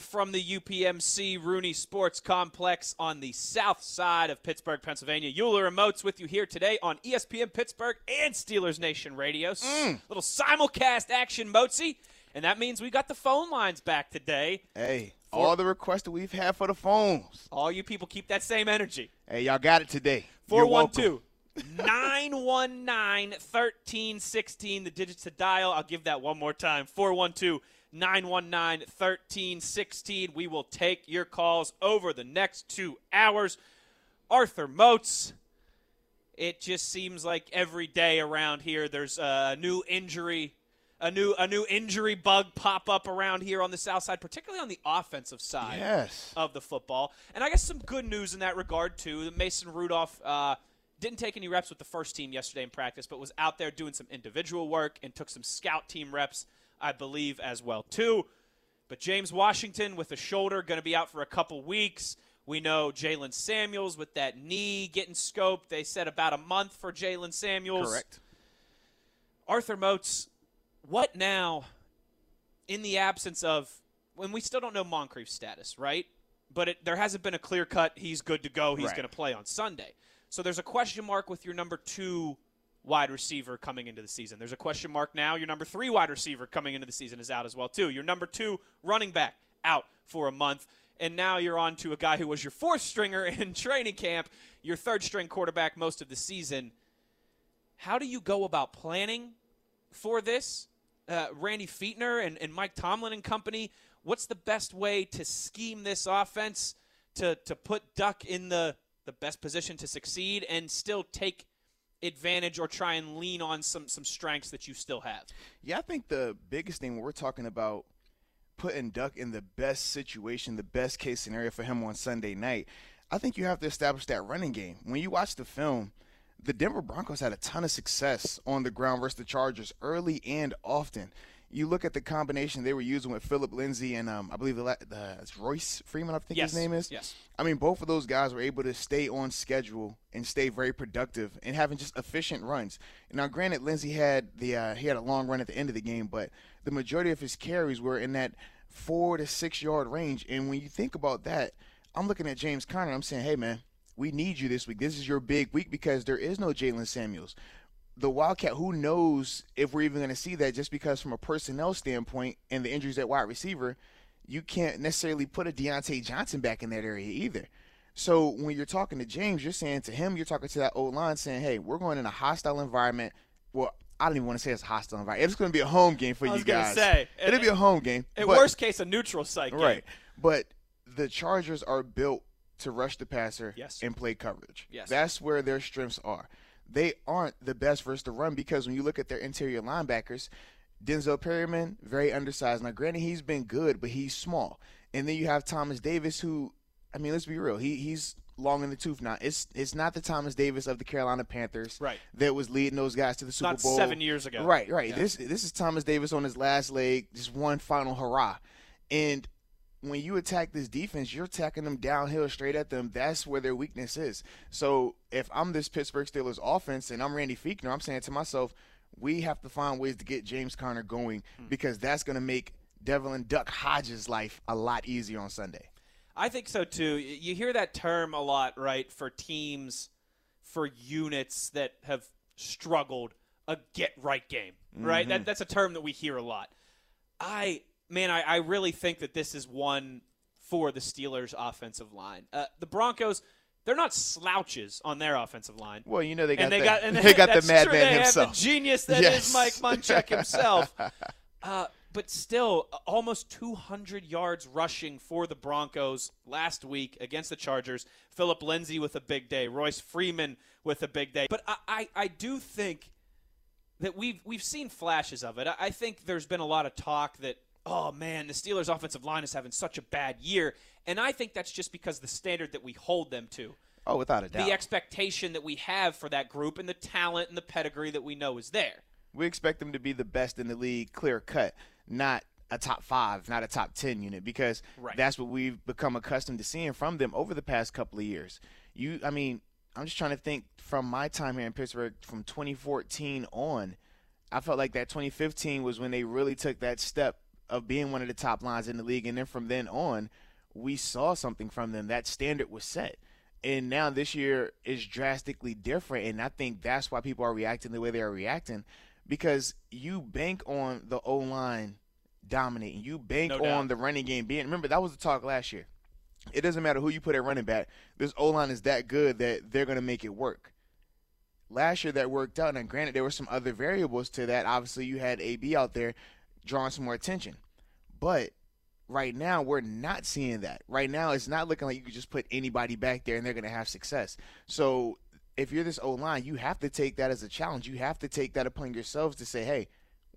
from the UPMC Rooney Sports Complex on the south side of Pittsburgh, Pennsylvania. Euler and Moats with you here today on ESPN Pittsburgh and Steelers Nation Radio. S- mm. Little simulcast action, Moatsy. And that means we got the phone lines back today. Hey, all the requests that we've had for the phones. All you people keep that same energy. Hey, y'all got it today. You're welcome. 412 919 1316. The digits to dial. I'll give that one more time 412 919 1316. We will take your calls over the next two hours. Arthur Moats. It just seems like every day around here there's a new injury. A new a new injury bug pop up around here on the south side, particularly on the offensive side Yes. of the football. And I guess some good news in that regard too. Mason Rudolph uh, didn't take any reps with the first team yesterday in practice, but was out there doing some individual work and took some scout team reps, I believe, as well too. But James Washington with a shoulder going to be out for a couple weeks. We know Jalen Samuels with that knee getting scoped. They said about a month for Jalen Samuels. Correct. Arthur Moats, what now in the absence of when we still don't know Moncrief's status, right? But it, there hasn't been a clear cut. He's good to go. He's Right. going to play on Sunday. So there's a question mark with your number two wide receiver coming into the season. There's a question mark now. Your number three wide receiver coming into the season is out as well too. Your number two running back out for a month, and now you're on to a guy who was your fourth stringer in training camp, your third string quarterback most of the season. How do you go about planning for this? Uh, Randy Fichtner and, and Mike Tomlin and company. What's the best way to scheme this offense to, to put Duck in the, the best position to succeed and still take advantage or try and lean on some, some strengths that you still have? Yeah, I think the biggest thing when we're talking about putting Duck in the best situation, the best case scenario for him on Sunday night, I think you have to establish that running game. When you watch the film, the Denver Broncos had a ton of success on the ground versus the Chargers early and often. You look at the combination they were using with Philip Lindsay and um, I believe the, the it's Royce Freeman, I think Yes, his name is. yes. I mean, both of those guys were able to stay on schedule and stay very productive and having just efficient runs. Now, granted, Lindsay had the uh, he had a long run at the end of the game, but the majority of his carries were in that four to six yard range. And when you think about that, I'm looking at James Conner. I'm saying, hey man, we need you this week. This is your big week because there is no Jalen Samuels. The Wildcat, who knows if we're even going to see that just because from a personnel standpoint and the injuries at wide receiver, you can't necessarily put a Diontae Johnson back in that area either. So when you're talking to James, you're saying to him, you're talking to that old line saying, hey, we're going in a hostile environment. Well, I don't even want to say it's a hostile environment. It's going to be a home game for you guys. say, It'll be a home game. At worst case, a neutral site game. Right. But the Chargers are built to rush the passer Yes. and play coverage. Yes. That's where their strengths are. They aren't the best versus the run because when you look at their interior linebackers, Denzel Perryman, very undersized. Now, granted, he's been good, but he's small. And then you have Thomas Davis, who, I mean, let's be real, he he's long in the tooth now. It's it's not the Thomas Davis of the Carolina Panthers Right. that was leading those guys to the Super Not Bowl seven years ago. Right, right. Yeah. This this is Thomas Davis on his last leg, just one final hurrah. And when you attack this defense, you're attacking them downhill straight at them. That's where their weakness is. So if I'm this Pittsburgh Steelers offense and I'm Randy Fichtner, I'm saying to myself, we have to find ways to get James Conner going Hmm. because that's going to make Devlin Duck Hodges' life a lot easier on Sunday. I think so too. You hear that term a lot, right? For teams, for units that have struggled, a get right game, right? That, that's a term that we hear a lot. I, man, I, I really think that this is one for the Steelers' offensive line. Uh, the Broncos, they're not slouches on their offensive line. Well, you know they got and they the, got and they got the madman himself. The genius that is Yes. Mike Munchak himself. uh, but still, almost 200 yards rushing for the Broncos last week against the Chargers. Philip Lindsay with a big day. Royce Freeman with a big day. But I, I, I do think that we've we've seen flashes of it. I, I think there's been a lot of talk that oh man, the Steelers' offensive line is having such a bad year, and I think that's just because the standard that we hold them to oh, without a doubt. the expectation that we have for that group and the talent and the pedigree that we know is there. We expect them to be the best in the league, clear cut, not a top five, not a top 10 unit, because Right. that's what we've become accustomed to seeing from them over the past couple of years. You, I mean, I'm just trying to think from my time here in Pittsburgh from 2014 on. I felt like that 2015 was when they really took that step of being one of the top lines in the league. And then from then on, we saw something from them. That standard was set. And now this year is drastically different. And I think that's why people are reacting the way they are reacting because you bank on the O line dominating. You bank No on the running game being. Remember, that was the talk last year. It doesn't matter who you put at running back. This O line is that good that they're going to make it work. Last year that worked out. And granted, there were some other variables to that. Obviously, you had AB out there drawing some more attention. But right now, we're not seeing that. Right now, it's not looking like you could just put anybody back there and they're going to have success. So if you're this O line, you have to take that as a challenge. You have to take that upon yourselves to say, hey,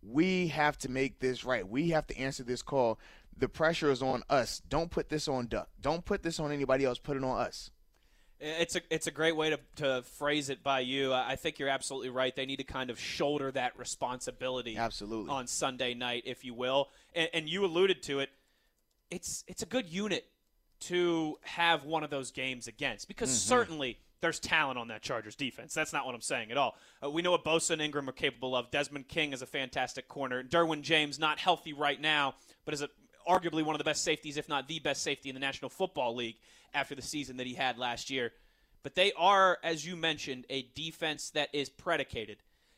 we have to make this right. We have to answer this call. The pressure is on us. Don't put this on Duck. Don't put this on anybody else. Put it on us. It's a it's a great way to, to phrase it by you. I think you're absolutely right. They need to kind of shoulder that responsibility Absolutely. on Sunday night, if you will. And, and you alluded to it. It's it's a good unit to have one of those games against because certainly there's talent on that Chargers defense. That's not what I'm saying at all. Uh, we know what Bosa and Ingram are capable of. Desmond King is a fantastic corner. Derwin James not healthy right now, but is a, arguably one of the best safeties, if not the best safety in the National Football League after the season that he had last year. But they are, as you mentioned, a defense that is predicated,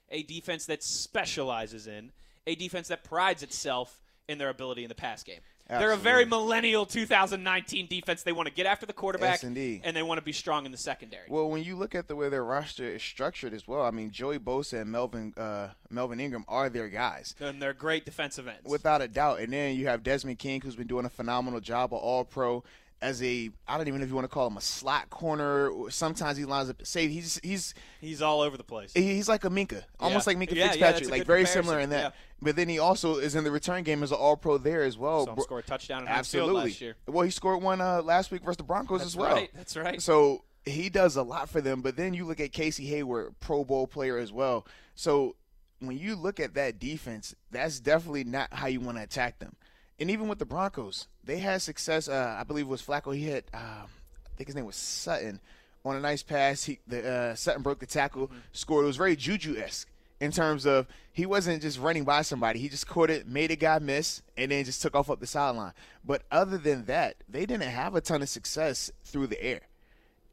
a defense that specializes in, a defense that prides itself in their ability in the pass game. They're a very millennial 2019 defense. They want to get after the quarterback, Yes, indeed. and they want to be strong in the secondary. Well, when you look at the way their roster is structured as well, I mean, Joey Bosa and Melvin uh, Melvin Ingram are their guys. and they're great defensive ends. without a doubt. And then you have Desmond King, who's been doing a phenomenal job, an All Pro. As a, I don't even know if you want to call him a slot corner. Sometimes he lines up at safety. He's he's He's all over the place. he's like a Minkah, almost Yeah. like Minkah Yeah, yeah, Fitzpatrick, a like very comparison. similar in that. Yeah. But then he also is in the return game as an All Pro there as well. Saw him Bro- score a touchdown in Absolutely. last year. Well, he scored one uh, last week versus the Broncos That's as well. right. That's right. So he does a lot for them. But then you look at Casey Hayward, Pro Bowl player as well. So when you look at that defense, that's definitely not how you want to attack them. And even with the Broncos, they had success. Uh, I believe it was Flacco. He hit, uh, I think his name was Sutton, on a nice pass. He the uh, Sutton broke the tackle, scored. It was very Juju esque in terms of he wasn't just running by somebody. He just caught it, made a guy miss, and then just took off up the sideline. But other than that, they didn't have a ton of success through the air.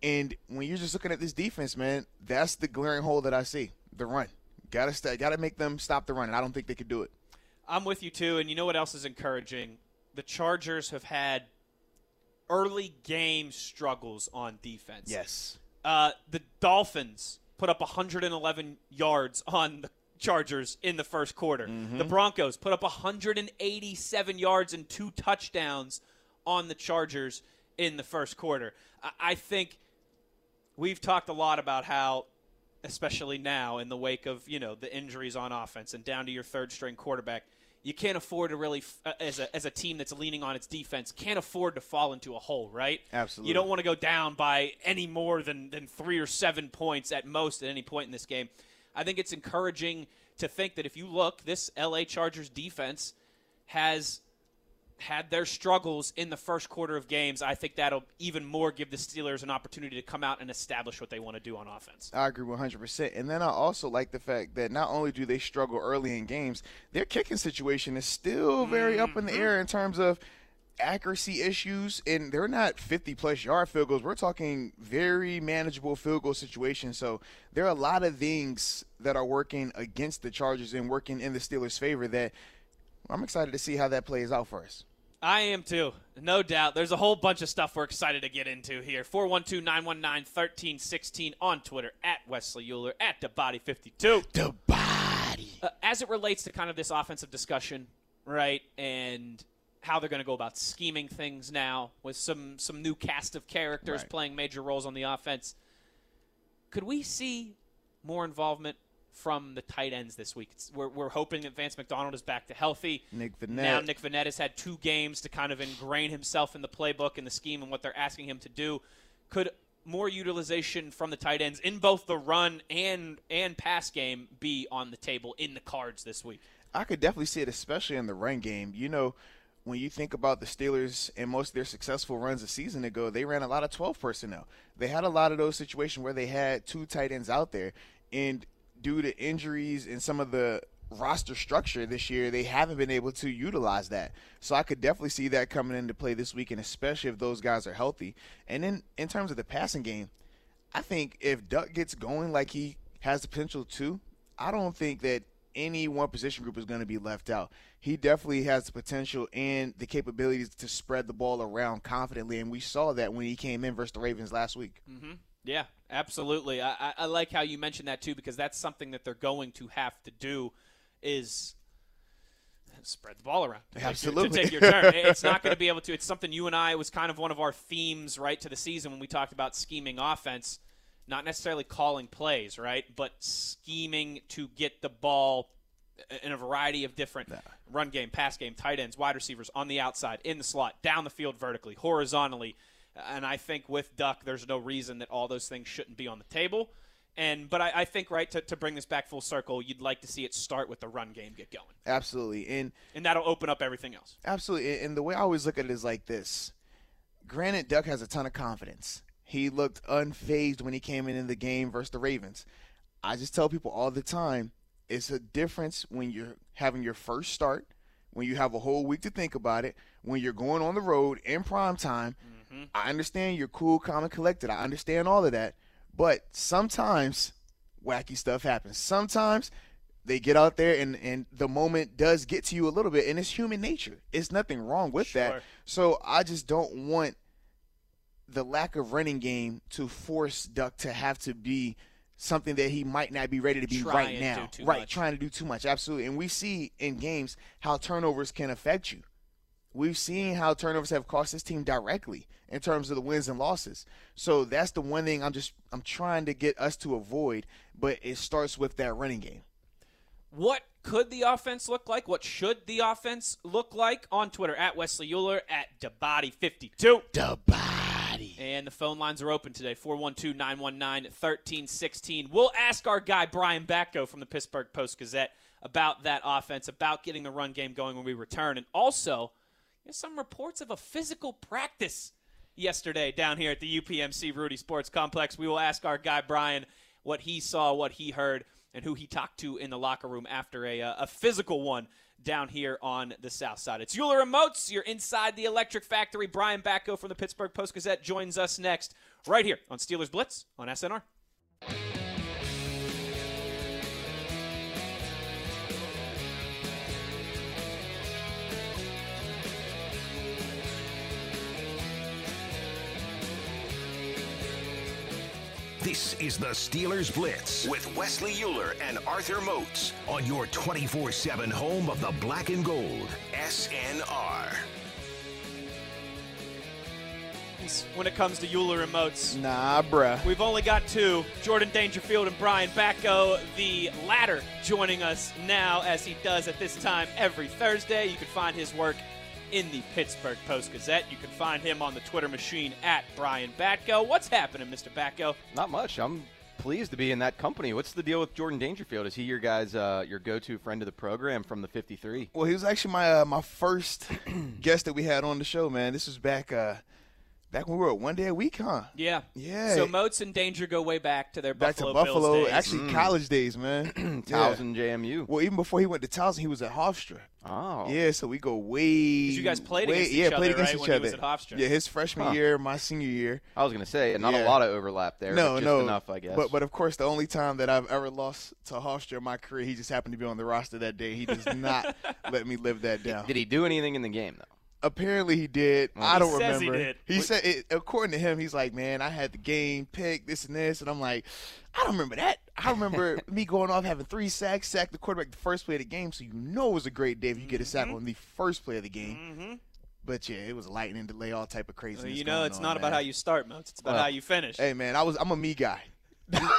And when you're just looking at this defense, man, that's the glaring hole that I see. The run. Gotta st- gotta make them stop the run, and I don't think they could do it. I'm with you too, and you know what else is encouraging? The Chargers have had early game struggles on defense. Yes. Uh, the Dolphins put up 111 yards on the Chargers in the first quarter. The Broncos put up 187 yards and two touchdowns on the Chargers in the first quarter. I, I think we've talked a lot about how, especially now in the wake of you know the injuries on offense and down to your third string quarterback, you can't afford to really, uh, as a as a team that's leaning on its defense, can't afford to fall into a hole, right? Absolutely. You don't want to go down by any more than than three or seven points at most at any point in this game. I think it's encouraging to think that if you look, this LA Chargers defense has had their struggles in the first quarter of games. I think that'll even more give the Steelers an opportunity to come out and establish what they want to do on offense. I agree 100%. And then I also like the fact that not only do they struggle early in games, their kicking situation is still very up in the mm-hmm. air in terms of accuracy issues. And they're not 50 plus yard field goals. We're talking very manageable field goal situations. So there are a lot of things that are working against the Chargers and working in the Steelers' favor that I'm excited to see how that plays out for us. I am too, no doubt. There's a whole bunch of stuff we're excited to get into here. 412 919 1316 on Twitter, at Wesley Euler, at DaBody52. The body. Uh, as it relates to kind of this offensive discussion, right, and how they're going to go about scheming things now with some some new cast of characters Right. playing major roles on the offense, could we see more involvement from the tight ends this week? We're, we're hoping that Vance McDonald is back to healthy. Nick Vannett. Now Nick Vannett has had two games to kind of ingrain himself in the playbook and the scheme and what they're asking him to do. Could more utilization from the tight ends in both the run and and pass game be on the table in the cards this week? I could definitely see it, especially in the run game. You know, when you think about the Steelers and most of their successful runs a season ago, they ran a lot of 12 personnel. They had a lot of those situations where they had two tight ends out there, and due to injuries and some of the roster structure this year, they haven't been able to utilize that. So I could definitely see that coming into play this weekend, especially if those guys are healthy. And then in terms of the passing game, I think if Duck gets going like he has the potential to, I don't think that any one position group is going to be left out. He definitely has the potential and the capabilities to spread the ball around confidently, and we saw that when he came in versus the Ravens last week. Mm-hmm. Yeah, absolutely. I, I, like how you mentioned that too because that's something that they're going to have to do is spread the ball around. To Absolutely. Take to take your turn. it's not going to be able to. It's something you and I was kind of one of our themes right to the season when we talked about scheming offense, not necessarily calling plays, right, but scheming to get the ball in a variety of different run game, pass game, tight ends, wide receivers on the outside, in the slot, down the field vertically, horizontally. And I think with Duck, there's no reason that all those things shouldn't be on the table. And but I, I think right to, to bring this back full circle, you'd like to see it start with the run game get going, Absolutely. And and that'll open up everything else. Absolutely. And the way I always look at it is like this. Granted, Duck has a ton of confidence. He looked unfazed when he came in in the game versus the Ravens. I just tell people all the time it's a difference when you're having your first start, when you have a whole week to think about it, when you're going on the road in prime time. Mm-hmm. Mm-hmm. I understand you're cool, calm, and collected. I understand all of that. But sometimes wacky stuff happens. Sometimes they get out there and, and the moment does get to you a little bit and it's human nature. It's nothing wrong with Sure. that. So I just don't want the lack of running game to force Duck to have to be something that he might not be ready to be Try right now. do too right, much. trying to do too much. Absolutely. And we see in games how turnovers can affect you. We've seen how turnovers have cost this team directly in terms of the wins and losses. So that's the one thing I'm just I'm trying to get us to avoid, but it starts with that running game. What could the offense look like? What should the offense look like? On Twitter at Wesley Euler at DaBody52. The body. And the phone lines are open today 412 919 1316. We'll ask our guy, Brian Batko from the Pittsburgh Post Gazette, about that offense, about getting the run game going when we return. And also, there's some reports of a physical practice yesterday down here at the UPMC Rooney Sports Complex. We will ask our guy, Brian, what he saw, what he heard, and who he talked to in the locker room after a, uh, a physical one down here on the south side. It's Euler Moats. You're inside the Electric Factory. Brian Batko from the Pittsburgh Post Gazette joins us next, right here on Steelers Blitz on SNR. This is the Steelers Blitz with Wesley Euler and Arthur Moats on your 24 7 home of the black and gold. SNR. When it comes to Euler and Moats, Nah, bruh. We've only got two Jordan Dangerfield and Brian Batko, the latter joining us now as he does at this time every Thursday. You can find his work in the Pittsburgh Post Gazette. You can find him on the Twitter machine at Brian Batko. What's happening, Mr. Batko? Not much. I'm pleased to be in that company. What's the deal with Jordan Dangerfield? Is he your guys, uh, your go-to friend of the program from the 53? Well, he was actually my uh, my first guest that we had on the show, man. This was back uh back when we were one day a week, huh? Yeah. Yeah. So Moats and Danger go way back to their Back Buffalo, to Buffalo, Bills days. actually mm. college days, man. yeah. Towson JMU. Well, even before he went to Towson, he was at Hofstra. Oh, Yeah, so we go way. you guys played way, against yeah, each played other, against right, each when he other. was at Hofstra? Yeah, his freshman Huh. year, my senior year. I was gonna say not Yeah. a lot of overlap there. no, but just no, enough, I guess. But but of course, the only time that I've ever lost to Hofstra in my career, he just happened to be on the roster that day. He does not let me live that down. did he do anything in the game though? Apparently he did. I don't he remember. did. said, it, according to him, he's like, man, I had the game picked, this and this, and I'm like, I don't remember that. I remember me going off having three sacks, sack the quarterback the first play of the game, so you know it was a great day if you get a Mm-hmm. sack on the first play of the game. But yeah, it was a lightning delay, all type of craziness. Well, you know, it's not about how you start, Moats. It's about Well, how you finish. Hey man, I was I'm a me guy.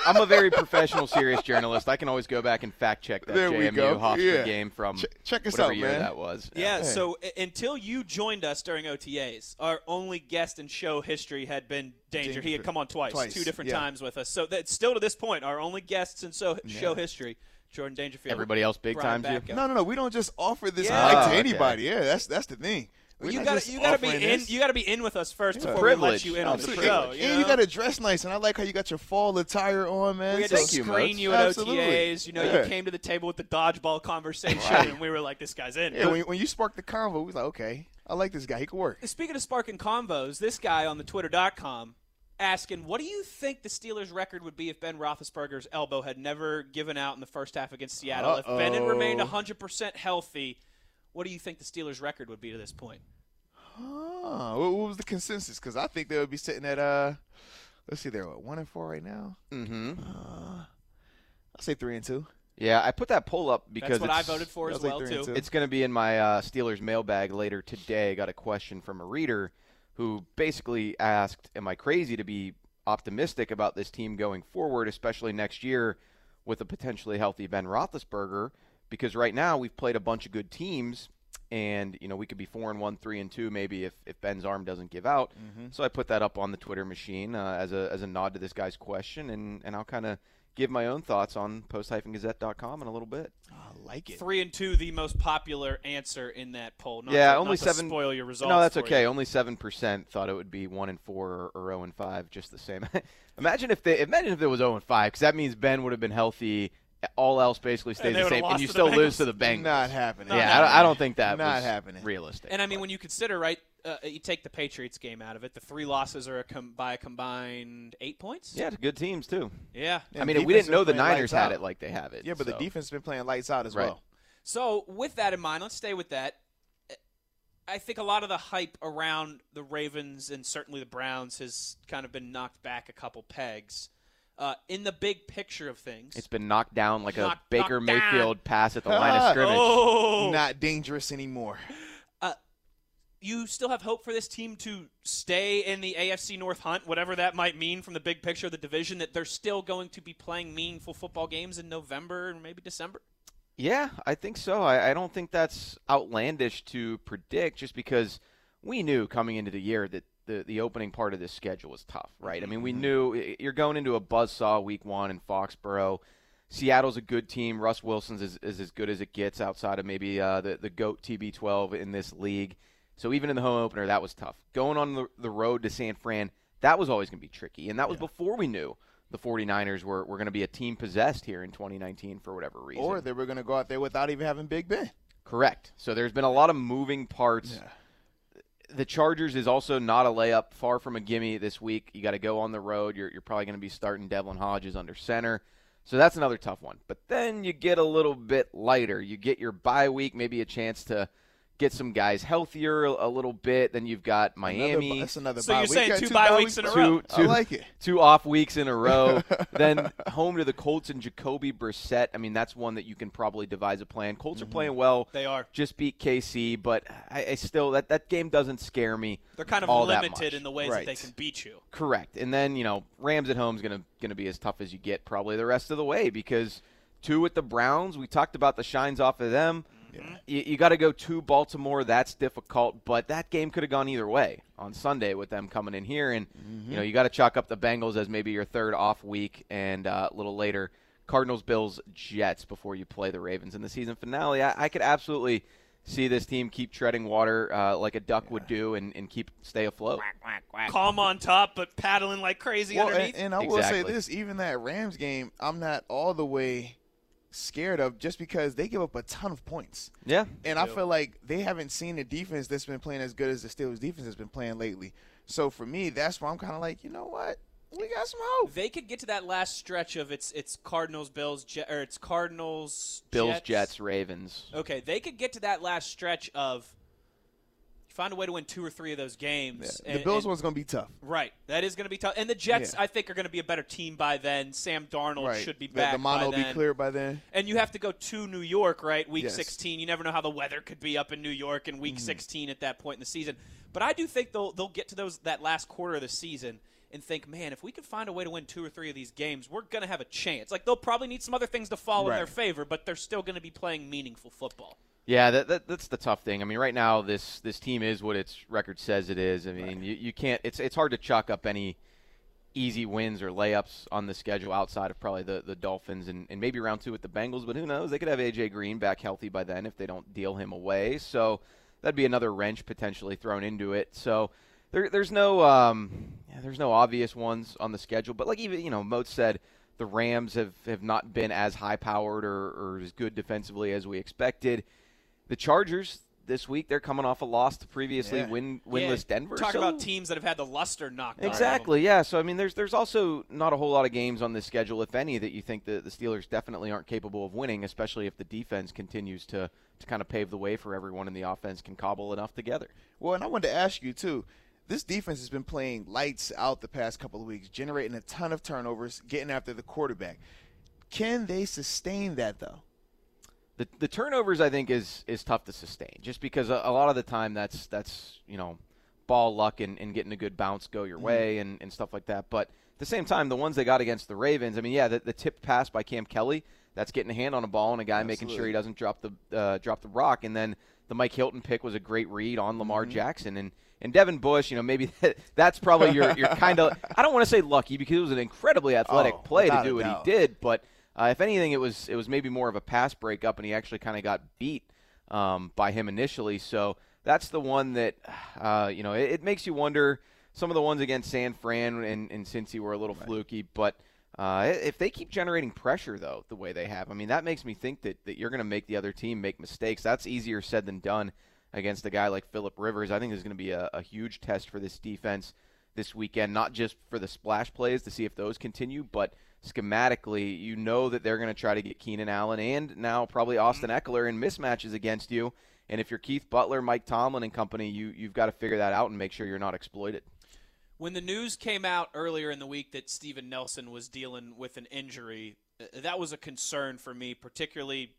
I'm a very professional, serious journalist. I can always go back and fact check that There JMU. Hofstra Yeah. game from Ch- check us whatever out, year man. that was. Yeah, Yeah. so until you joined us during OTAs, our only guest in show history had been Danger. He had come on twice, Twice, two different yeah. times with us. So that's still to this point, our only guests in so, show history, Jordan Dangerfield. Everybody else big Brian times you? Batko. No, no, no. We don't just offer this Yeah. mic Oh, to okay. anybody. Yeah, that's that's the thing. We're you gotta you gotta be offering in this. you gotta be in with us first Yeah. before we let you in on the show. and You you got to dress nice, and I like how you got your fall attire on, man. we had So- to Thank you, screen you at Absolutely. OTAs. You know, Yeah. you came to the table with the dodgeball conversation, and we were like, "This guy's in." yeah, when, when you sparked the convo, we was like, okay, I like this guy. He could work. Speaking of sparking convos, this guy on the Twitter.com asking, "What do you think the Steelers' record would be if Ben Roethlisberger's elbow had never given out in the first half against Seattle? If Ben had remained 100% healthy, what do you think the Steelers' record would be to this point?" Oh, what, what was the consensus? Because I think they would be sitting at uh, let's see, they're what, one and four right now. Mm-hmm. I'll say three and two. Yeah, I put that poll up because That's what I it's- voted for as well too. It's going to be in my uh, Steelers mailbag later today. Got a question from a reader who basically asked, "Am I crazy to be optimistic about this team going forward, especially next year with a potentially healthy Ben Roethlisberger? Because right now we've played a bunch of good teams, and you know we could be four and one, three and two, maybe if, if Ben's arm doesn't give out. So I put that up on the Twitter machine uh, as a as a nod to this guy's question, and and I'll kind of give my own thoughts on post-gazette.com in a little bit. I like it. Three and two, the most popular answer in that poll. Not Yeah, to, only not to seven- Spoil your results. No, that's for okay. you. Only seven percent thought it would be one and four or, or zero and five, just the same. imagine if they imagine if it was zero and five, because that means Ben would have been healthy. All else basically stays the same, and you to the still lose to the Bengals. Not happening. yeah, I don't, I don't think that Not was happening. realistic. And I mean, when you consider, right, uh, you take the Patriots game out of it, the three losses are a com- by a combined eight points. yeah, good teams too. Yeah. Yeah, I mean, we didn't know the Niners had out. it like they have it. Yeah, but so. the defense has been playing lights out as Right. well. So, with that in mind, let's stay with that. I think a lot of the hype around the Ravens and certainly the Browns has kind of been knocked back a couple pegs. Uh, in the big picture of things, It's been knocked down like Knock- a Baker knocked down. Mayfield pass at the line of scrimmage. oh, Not dangerous anymore. you still have hope for this team to stay in the AFC North hunt, whatever that might mean from the big picture of the division. That they're still going to be playing meaningful football games in November and maybe December. Yeah, I think so. I, I don't think that's outlandish to predict just because we knew coming into the year that the, the opening part of this schedule was tough, right? I mean, we knew you're going into a buzzsaw week one in Foxborough. Seattle's a good team. Russ Wilson's is, is as good as it gets outside of maybe uh, the, the GOAT TB12 in this league. So even in the home opener, that was tough. Going on the, the road to San Fran, that was always going to be tricky. And that was before we knew the 49ers were, were going to be a team possessed here in 2019 for whatever reason. Or they were going to go out there without even having Big Ben. Correct. So there's been a lot of moving parts. The Chargers is also not a layup, far from a gimme this week. You got to go on the road. You're, you're probably going to be starting Devlin Hodges under center. So that's another tough one. But then you get a little bit lighter. You get your bye week, maybe a chance to get some guys healthier a, a little bit. Then you've got Miami. Another, that's another So bye you're week. saying two two bye bye weeks in a row? two, I like it. two off weeks in a row. then home to the Colts and Jacoby Brissett. I mean, that's one that you can probably devise a plan. Colts Mm-hmm. are playing well. They are. Just beat KC, but I, I still that that game doesn't scare me. They're kind of all that limited much. in the ways Right. that they can beat you. Correct. And then you know Rams at home is gonna gonna be as tough as you get probably the rest of the way because two with the Browns. We talked about the shines off of them. You, you got to go to Baltimore. That's difficult, but that game could have gone either way on Sunday with them coming in here, and you know you got to chalk up the Bengals as maybe your third off week, and uh, a little later Cardinals, Bills, Jets before you play the Ravens in the season finale. I, I could absolutely see this team keep treading water uh, like a duck would do, and, and keep stay afloat. Calm on top, but paddling like crazy Well, underneath. and, and I will say this: even that Rams game, I'm not all the way scared of, just because they give up a ton of points. Yeah, And I feel like they haven't seen a defense that's been playing as good as the Steelers defense has been playing lately. So for me, that's why I'm kind of like, you know what? We got some hope. they could get to that last stretch of it's it's Cardinals, Bills, Jet, or it's Cardinals, Bills, Jets. Jets, Ravens. Okay, they could get to that last stretch of find a way to win two or three of those games. the and- Bills and- one's going to be tough. Right, that is going to be tough. And the Jets, Yeah. I think, are going to be a better team by then. Sam Darnold Right. should be back The mono by will be clear by then. And you have to go to New York, right? Week Yes. 16. You never know how the weather could be up in New York in week mm. 16 at that point in the season. But I do think they'll they'll get to those that last quarter of the season and think, man, if we could find a way to win two or three of these games, we're going to have a chance. Like they'll probably need some other things to fall in their favor, but they're still going to be playing meaningful football. Yeah, that, that that's the tough thing. I mean, right now this this team is what its record says it is. I mean, you, you can't. It's it's hard to chalk up any easy wins or layups on the schedule outside of probably the, the Dolphins and, and maybe round two with the Bengals. But who knows? They could have AJ Green back healthy by then if they don't deal him away. So that'd be another wrench potentially thrown into it. So there, there's no um, yeah, there's no obvious ones on the schedule. But like even you know, Moat said the Rams have, have not been as high powered or, or as good defensively as we expected. The Chargers this week they're coming off a loss to previously Yeah. win, Yeah, winless Denver. Talk so- about teams that have had the luster knocked out of them. Exactly, yeah. So I mean, there's there's also not a whole lot of games on this schedule, if any, that you think that the Steelers definitely aren't capable of winning, especially if the defense continues to to kind of pave the way for everyone and the offense can cobble enough together. Well, and I wanted to ask you too. This defense has been playing lights out the past couple of weeks, generating a ton of turnovers, getting after the quarterback. Can they sustain that though? The the turnovers I think is is tough to sustain, just because a, a lot of the time that's that's you know ball luck and, and getting a good bounce go your way and, and stuff like that. But at the same time, the ones they got against the Ravens, I mean, yeah, the, the tipped pass by Cam Kelly, that's getting a hand on a ball and a guy making sure he doesn't drop the uh, drop the rock, and then the Mike Hilton pick was a great read on Lamar Jackson and. And Devin Bush, you know, maybe that's probably your, your kind of, I don't want to say lucky because it was an incredibly athletic Oh, play to do what doubt. he did, but uh, if anything, it was it was maybe more of a pass breakup, and he actually kind of got beat um, by him initially. So that's the one that uh, you know it, it makes you wonder. Some of the ones against San Fran and, and Cincy were a little fluky, but uh, if they keep generating pressure though the way they have, I mean that makes me think that, that you're going to make the other team make mistakes. That's easier said than done against a guy like Philip Rivers. I think there's going to be a, a huge test for this defense this weekend, not just for the splash plays to see if those continue, but schematically, you know that they're going to try to get Keenan Allen and now probably Austin mm-hmm. Ekeler in mismatches against you. And if you're Keith Butler, Mike Tomlin, and company, you you've got to figure that out and make sure you're not exploited. When the news came out earlier in the week that Steven Nelson was dealing with an injury, that was a concern for me, particularly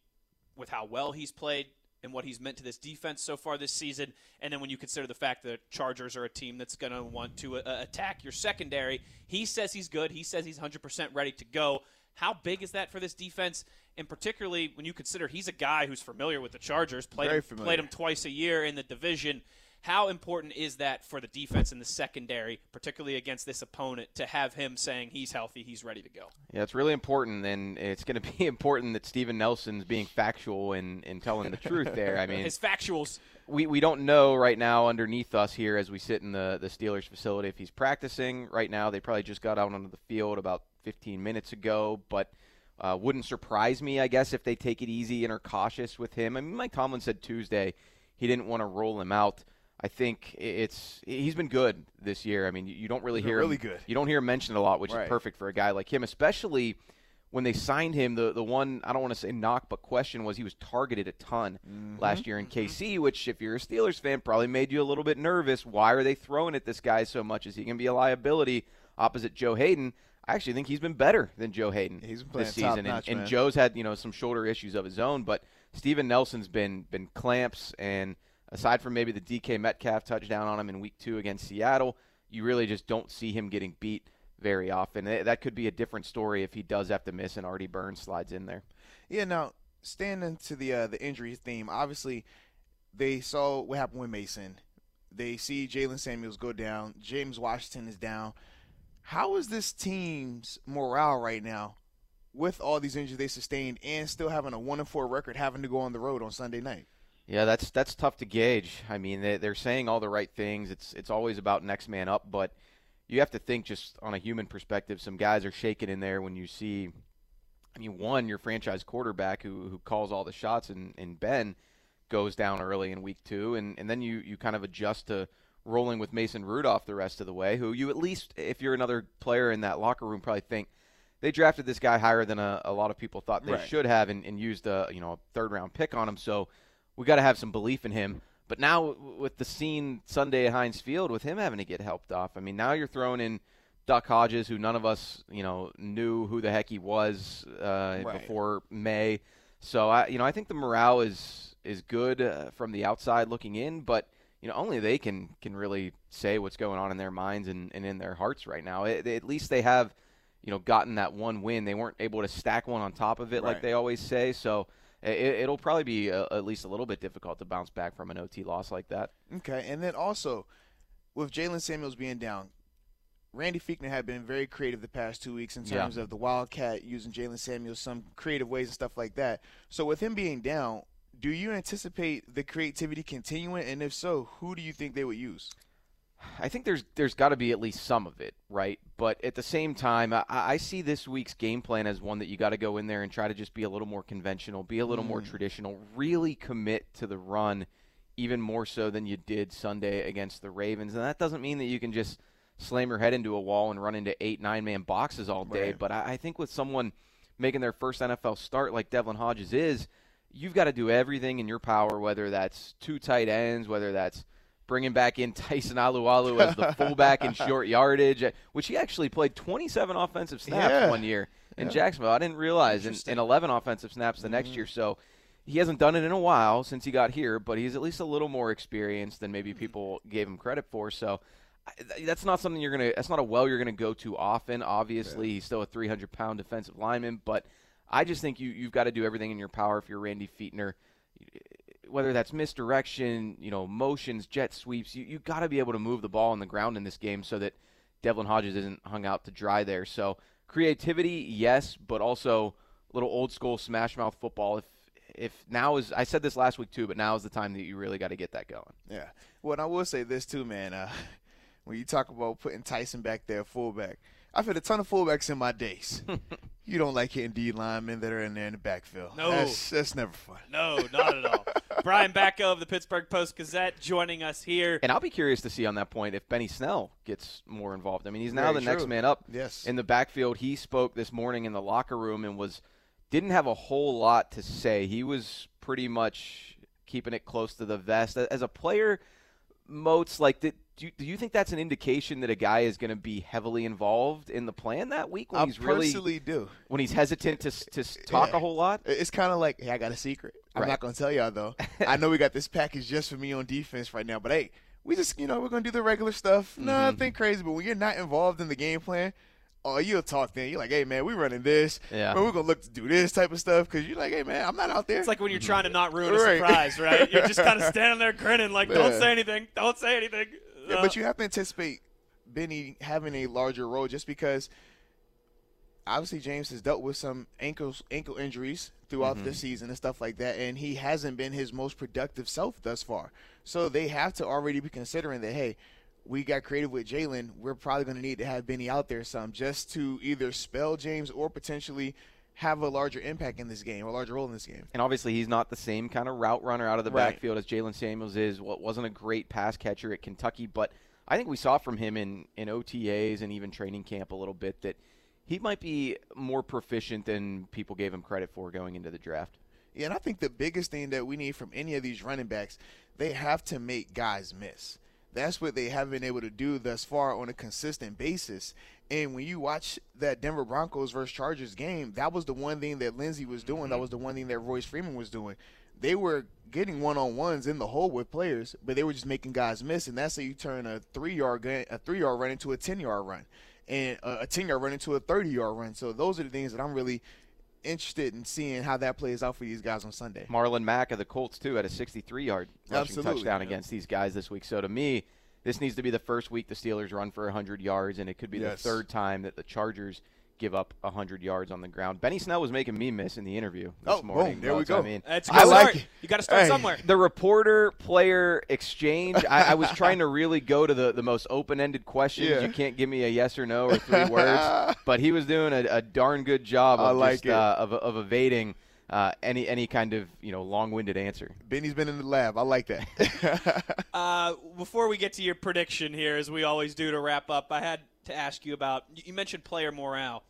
with how well he's played and what he's meant to this defense so far this season. And then when you consider the fact that Chargers are a team that's going to want to uh, attack your secondary, he says he's good. He says he's 100% ready to go. How big is that for this defense? And particularly when you consider he's a guy who's familiar with the Chargers, played him, played him twice a year in the division. How important is that for the defense in the secondary, particularly against this opponent, to have him saying he's healthy, he's ready to go? Yeah, it's really important, and it's going to be important that Steven Nelson's being factual and, and telling the truth there. I mean, His factuals. we, we don't know right now underneath us here as we sit in the, the Steelers facility if he's practicing right now. They probably just got out onto the field about 15 minutes ago, but uh, wouldn't surprise me, I guess, if they take it easy and are cautious with him. I mean, Mike Tomlin said Tuesday he didn't want to roll him out. I think it's he's been good this year. I mean, you, don't really He's hear really him, good. You don't hear him mentioned a lot, which Right. is perfect for a guy like him, especially when they signed him, the the one I don't want to say knock but question was he was targeted a ton Mm-hmm. last year in KC, which if you're a Steelers fan probably made you a little bit nervous. Why are they throwing at this guy so much? Is he going to be a liability opposite Joe Haden? I actually think he's been better than Joe Haden He's been playing this season, and, top-notch, and man. Joe's had you know some shoulder issues of his own, but Steven Nelson's been been clamps, and aside from maybe the DK Metcalf touchdown on him in Week Two against Seattle, you really just don't see him getting beat very often. That could be a different story if he does have to miss and Artie Burns slides in there. Yeah. Now, standing to the uh, the injury theme, obviously, they saw what happened with Mason. They see Jalen Samuels go down. James Washington is down. How is this team's morale right now, with all these injuries they sustained and still having a one and four record, having to go on the road on Sunday night? Yeah, that's that's tough to gauge. I mean, they, they're saying all the right things. It's it's always about next man up, but you have to think just on a human perspective. Some guys are shaking in there when you see. I mean, one, your franchise quarterback who who calls all the shots, and, and Ben goes down early in week two, and, and then you you kind of adjust to rolling with Mason Rudolph the rest of the way. Who you at least, if you're another player in that locker room, probably think they drafted this guy higher than a, a lot of people thought they Right. should have, and, and used a you know a third round pick on him. So we got to have some belief in him. But now with the scene Sunday at Heinz Field, with him having to get helped off, I mean, now you're throwing in Duck Hodges, who none of us, you know, knew who the heck he was uh, Right. before May. So I, you know, I think the morale is is good uh, from the outside looking in, but you know, only they can can really say what's going on in their minds and, and in their hearts right now. It, at least they have, you know, gotten that one win. They weren't able to stack one on top of it like they always say. So it, it'll probably be uh at least a little bit difficult to bounce back from an OT loss like that. Okay, and then also with Jalen Samuels being down, Randy Fichtner had been very creative the past two weeks in Yeah. terms of the Wildcat using Jalen Samuels some creative ways and stuff like that. So with him being down, do you anticipate the creativity continuing? And if so, who do you think they would use? I think there's there's got to be at least some of it, right? But at the same time, I, I see this week's game plan as one that you got to go in there and try to just be a little more conventional, be a little mm. more traditional, really commit to the run, even more so than you did Sunday against the Ravens. And that doesn't mean that you can just slam your head into a wall and run into eight nine man boxes all day. Right. But I, I think with someone making their first NFL start like Devlin Hodges is, you've got to do everything in your power, whether that's two tight ends, whether that's bringing back in Tyson Alualu as the fullback in short yardage, which he actually played 27 offensive snaps yeah. one year in yeah. Jacksonville. I didn't realize, in 11 offensive snaps the mm-hmm. next year. So he hasn't done it in a while since he got here, but he's at least a little more experienced than maybe people gave him credit for. So that's not something you're gonna. That's not a well you're gonna go to often. Obviously, yeah. he's still a 300 pound defensive lineman, but I just think you you've got to do everything in your power if you're Randy Fichtner whether that's misdirection, you know, motions, jet sweeps, you you got to be able to move the ball on the ground in this game so that Devlin Hodges isn't hung out to dry there. So creativity, yes, but also a little old school smash mouth football. If if now is I said this last week too, but now is the time that you really got to get that going. Yeah. Well, I will say this too, man. Uh, when you talk about putting Tyson back there, fullback, I've had a ton of fullbacks in my days. you don't like hitting D linemen that are in there in the backfield. No, that's, that's never fun. No, not at all. Brian Batko of the Pittsburgh Post Gazette joining us here. And I'll be curious to see on that point if Benny Snell gets more involved. I mean, he's now Very the true. next man up yes. in the backfield. He spoke this morning in the locker room and was didn't have a whole lot to say. He was pretty much keeping it close to the vest. As a player, Moats, like, did, do you, do you think that's an indication that a guy is going to be heavily involved in the plan that week when I he's really do when he's hesitant to to talk yeah. a whole lot? It's kind of like, hey, I got a secret. I'm right. not going to tell y'all though. I know we got this package just for me on defense right now, but hey, we just you know we're going to do the regular stuff. Mm-hmm. Nothing crazy, but when you're not involved in the game plan, oh, you'll talk then. You're like, hey, man, we're running this. Yeah. Man, we're going to look to do this type of stuff because you're like, hey, man, I'm not out there. It's like when you're trying to not ruin a right. surprise, right? You're just kind of standing there grinning like, don't say anything. Don't say anything. Yeah, but you have to anticipate Benny having a larger role just because obviously James has dealt with some ankles ankle injuries throughout mm-hmm. the season and stuff like that, and he hasn't been his most productive self thus far. So they have to already be considering that hey, we got creative with Jalen. We're probably going to need to have Benny out there some just to either spell James or potentially have a larger impact in this game, a larger role in this game. And obviously, he's not the same kind of route runner out of the right. backfield as Jalen Samuels is. What wasn't a great pass catcher at Kentucky, but I think we saw from him in in OTAs and even training camp a little bit that he might be more proficient than people gave him credit for going into the draft. Yeah, and I think the biggest thing that we need from any of these running backs, they have to make guys miss. That's what they haven't been able to do thus far on a consistent basis. And when you watch that Denver Broncos versus Chargers game, that was the one thing that Lindsay was doing. Mm-hmm. That was the one thing that Royce Freeman was doing. They were getting one on ones in the hole with players, but they were just making guys miss. And that's how you turn a three yard a three yard run into a ten yard run, and a ten yard run into a thirty yard run. So those are the things that I'm really interested in seeing how that plays out for these guys on Sunday. Marlon Mack of the Colts too had a 63-yard rushing touchdown yeah. against these guys this week. So to me, this needs to be the first week the Steelers run for 100 yards, and it could be yes. the third time that the Chargers give up 100 yards on the ground. Benny Snell was making me miss in the interview this oh, morning. Boom, there we go. I mean, That's I like You got to start hey. somewhere. The reporter-player exchange. I, I, was trying to really go to the, the most open-ended questions. Yeah. You can't give me a yes or no or three words. But he was doing a, a darn good job of, like just, uh, of, of evading – uh, any any kind of you know long-winded answer. Benny's been in the lab. I like that. uh, before we get to your prediction here, as we always do to wrap up, I had to ask you about. You mentioned player morale.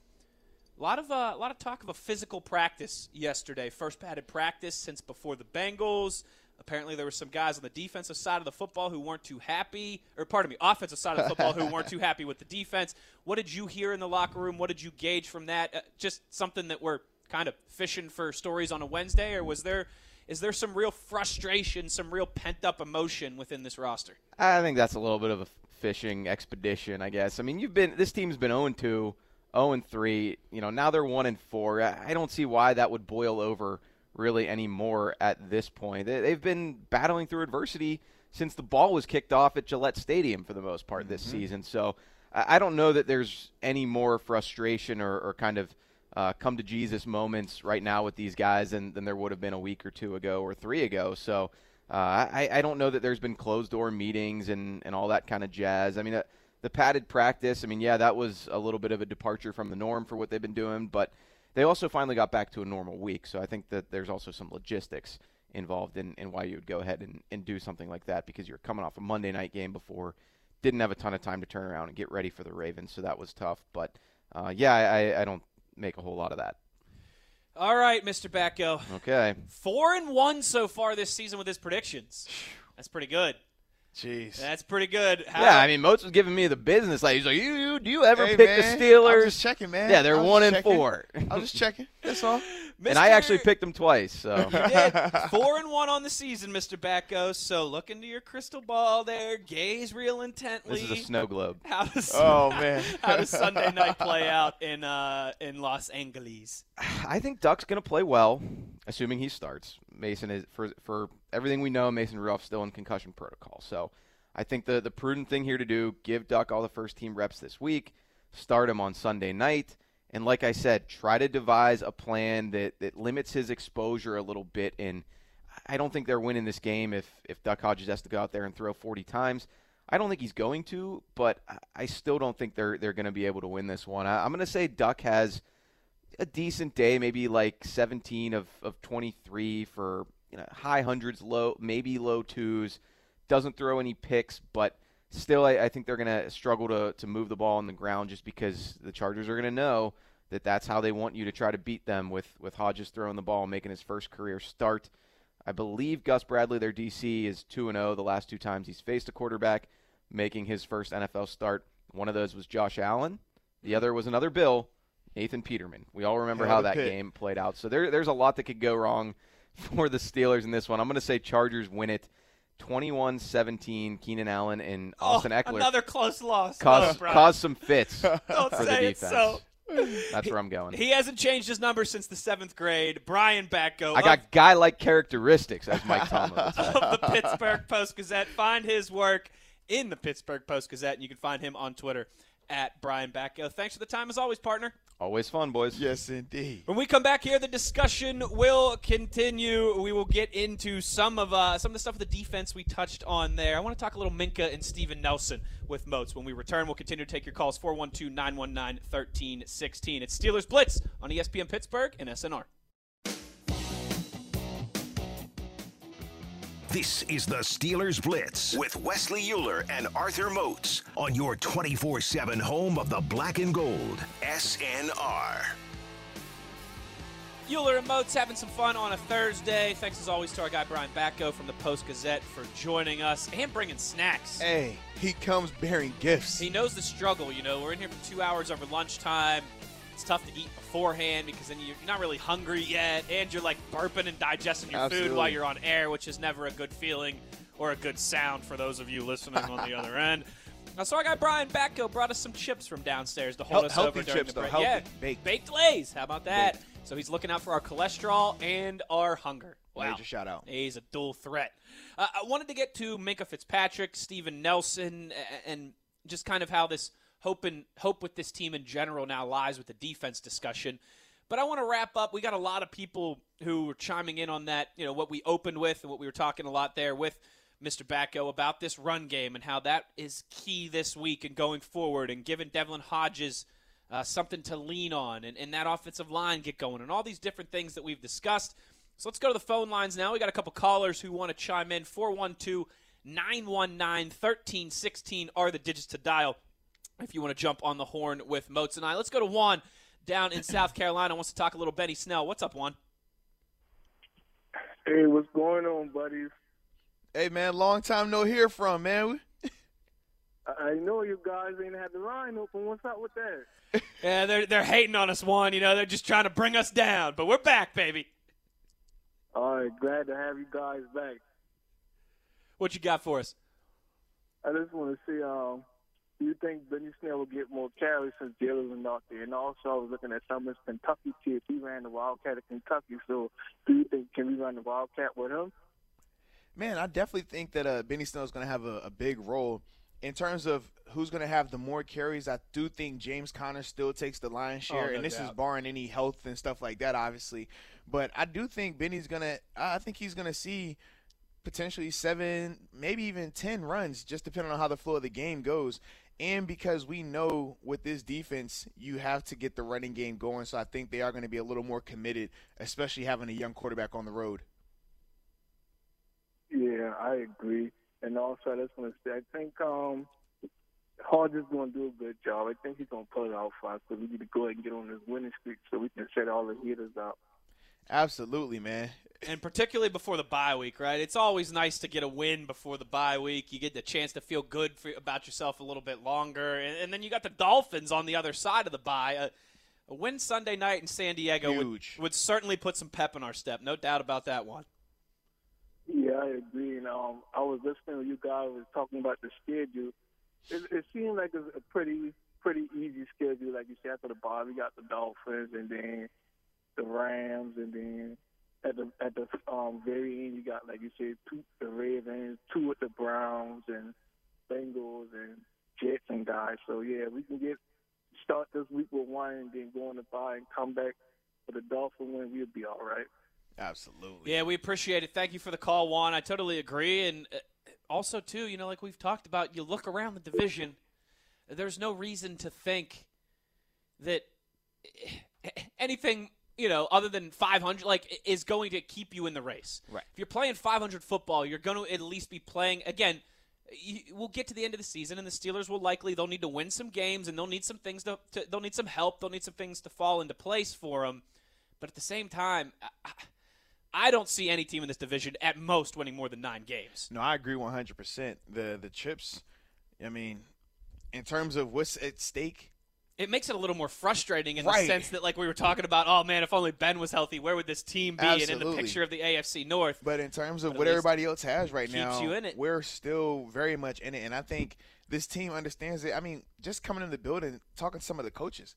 A lot of uh, a lot of talk of a physical practice yesterday. First padded practice since before the Bengals. Apparently, there were some guys on the defensive side of the football who weren't too happy, or pardon me, offensive side of the football who weren't too happy with the defense. What did you hear in the locker room? What did you gauge from that? Uh, just something that we're kind of fishing for stories on a Wednesday, or was there is there some real frustration, some real pent up emotion within this roster? I think that's a little bit of a fishing expedition, I guess. I mean, you've been this team's been 0 2, 0 3. You know, now they're 1 and 4. I don't see why that would boil over really anymore at this point. They've been battling through adversity since the ball was kicked off at Gillette Stadium for the most part this mm-hmm. season. So I don't know that there's any more frustration or, or kind of uh, come to Jesus moments right now with these guys than, than there would have been a week or two ago or three ago. So uh, I, I don't know that there's been closed door meetings and, and all that kind of jazz. I mean, uh, the padded practice, I mean, yeah, that was a little bit of a departure from the norm for what they've been doing, but they also finally got back to a normal week. So I think that there's also some logistics involved in, in why you would go ahead and, and do something like that because you're coming off a Monday night game before, didn't have a ton of time to turn around and get ready for the Ravens, so that was tough. But uh, yeah, I, I don't make a whole lot of that. All right, Mr. Batko. Okay. Four and one so far this season with his predictions. That's pretty good. Jeez. That's pretty good. How, Yeah, I mean, Moats was giving me the business. Like he's like, "You, you do you ever Hey, pick man, the I was Steelers?" just checking, man. Yeah, they're one just and checking. four. I was just checking. That's all. and I actually picked them twice. So You did. Four and one on the season, Mr. Batko. So look into your crystal ball there. Gaze real intently. this is a snow globe. How does Oh man. how does Sunday night play out in uh, in Los Angeles? I think Duck's going to play well, assuming he starts. Mason is for for everything we know. Mason Rudolph's still in concussion protocol, so I think the the prudent thing here to do give Duck all the first team reps this week, start him on Sunday night, and like I said, try to devise a plan that that limits his exposure a little bit. And I don't think they're winning this game if if Duck Hodges has to go out there and throw 40 times. I don't think he's going to, but I- still don't think they're they're going to be able to win this one. I, I'm going to say Duck has a decent day, maybe like 17 of, of 23 for you know high hundreds, low maybe low twos. Doesn't throw any picks, but still, I, I think they're going to struggle to to move the ball on the ground just because the Chargers are going to know that that's how they want you to try to beat them with with Hodges throwing the ball, making his first career start. I believe Gus Bradley, their DC, is two and zero the last two times he's faced a quarterback, making his first NFL start. One of those was Josh Allen. The other was another Bill, Nathan Peterman. We all remember how that pick. game played out. So there, there's a lot that could go wrong for the Steelers in this one. I'm going to say Chargers win it 21 17. Keenan Allen and oh, Austin oh, Ekeler Another close loss. cause, oh, Brian. cause some fits Don't for the say it defense. so. That's where I'm going. He hasn't changed his number since the seventh grade. Brian Batko I got guy like characteristics, as Mike Tomlin of, the Pittsburgh Post Gazette. Find his work in the Pittsburgh Post Gazette, and you can find him on Twitter at Brian Batko. Thanks for the time as always, partner. Always fun, boys. yes, indeed. When we come back here, the discussion will continue. We will get into some of uh, some of the stuff of the defense we touched on there. I want to talk a little Minkah and Steven Nelson with Moats. When we return, we'll continue to take your calls 412-919-1316. It's Steelers Blitz on ESPN Pittsburgh and SNR. This is the Steelers Blitz with Wesley Euler and Arthur Moats on your 24 7 home of the black and gold, SNR. Euler and Moats having some fun on a Thursday. Thanks as always to our guy Brian Batko from the Post Gazette for joining us and bringing snacks. Hey, he comes bearing gifts. He knows the struggle. You know, we're in here for two hours over lunchtime. It's tough to eat beforehand because then you're not really hungry yet, and you're like burping and digesting your food while you're on air, which is never a good feeling or a good sound for those of you listening on the other end. Now, so I got Brian Batko brought us some chips from downstairs to hold Hel- us healthy over during chips, the though. break. Healthy. Yeah, Baked. baked Lays. How about that? So he's looking out for our cholesterol and our hunger. Wow. Major shout out. He's a dual threat. Uh, I wanted to get to Minkah Fitzpatrick, Steven Nelson, and just kind of how this hope and hope with this team in general now lies with the defense discussion. But I want to wrap up. We got a lot of people who were chiming in on that. You know what we opened with and what we were talking a lot there with Mr. Batko about this run game and how that is key this week and going forward, and giving Devlin Hodges uh, something to lean on, and, and that offensive line get going, and all these different things that we've discussed. So let's go to the phone lines now. We got a couple callers who want to chime in. 412 919 1316 are the digits to dial if you want to jump on the horn with Moats and I. Let's go to Juan down in South Carolina. Wants to talk a little Benny Snell. What's up, Juan? Hey, what's going on, buddies? Hey man, long time no hear from man. I I know you guys ain't had the line open. What's up with that? Yeah, they're they're hating on us, Juan. You know, they're just trying to bring us down, but we're back, baby. All right, glad to have you guys back. What you got for us? I just want to see, um, do you think Benny Snell will get more carries since Jaylen was out there? And also, I was looking at some of his Kentucky kids. He ran the Wildcat at Kentucky, so do you think can we run the Wildcat with him? Man, I definitely think that uh, Benny Snell is going to have a, a big role in terms of who's going to have the more carries, I do think James Conner still takes the lion's share, Oh, no and this is barring any health and stuff like that, obviously. But I do think Benny's going to. I think he's going to see potentially seven, maybe even ten runs, just depending on how the flow of the game goes. And because we know with this defense, you have to get the running game going. So I think they are going to be a little more committed, especially having a young quarterback on the road. Yeah, I agree. And also, I just want to say, I think um, Hodges going to do a good job. I think he's going to pull it out for us. So we need to go ahead and get on this winning streak so we can set all the hitters out. Absolutely, man. And particularly before the bye week, right? It's always nice to get a win before the bye week. You get the chance to feel good for, about yourself a little bit longer, and, and then you got the Dolphins on the other side of the bye. A, a win Sunday night in San Diego would, would certainly put some pep in our step, no doubt about that one. Yeah, I agree. And um, I was listening to you guys was talking about the schedule. It, it seemed like it's a pretty pretty easy schedule. Like you said, after the bye, we got the Dolphins, and then the Rams, and then at the at the um, very end, you got like you said, two the Ravens, two with the Browns, and Bengals, and Jets and guys. So yeah, we can get start this week with one, and then go on the bye and come back for the Dolphin win. We'll be all right. Absolutely. Yeah, we appreciate it. Thank you for the call, Juan. I totally agree. And uh, also, too, you know, like we've talked about, you look around the division, there's no reason to think that eh, anything, you know, other than 500, like, is going to keep you in the race. Right. If you're playing 500 football, you're going to at least be playing, again, you, we'll get to the end of the season, and the Steelers will likely they'll need to win some games, and they'll need some things to, to they'll need some help, they'll need some things to fall into place for them. But at the same time, I, I don't see any team in this division at most winning more than nine games. No, I agree 100%. The the chips, I mean, in terms of what's at stake, It makes it a little more frustrating in the sense that, like we were talking about, oh man, if only Ben was healthy, where would this team be? And in the picture of the AFC North, but in terms of what everybody else has right now, you in it. we're still very much in it. And I think this team understands it. I mean, just coming in the building, talking to some of the coaches,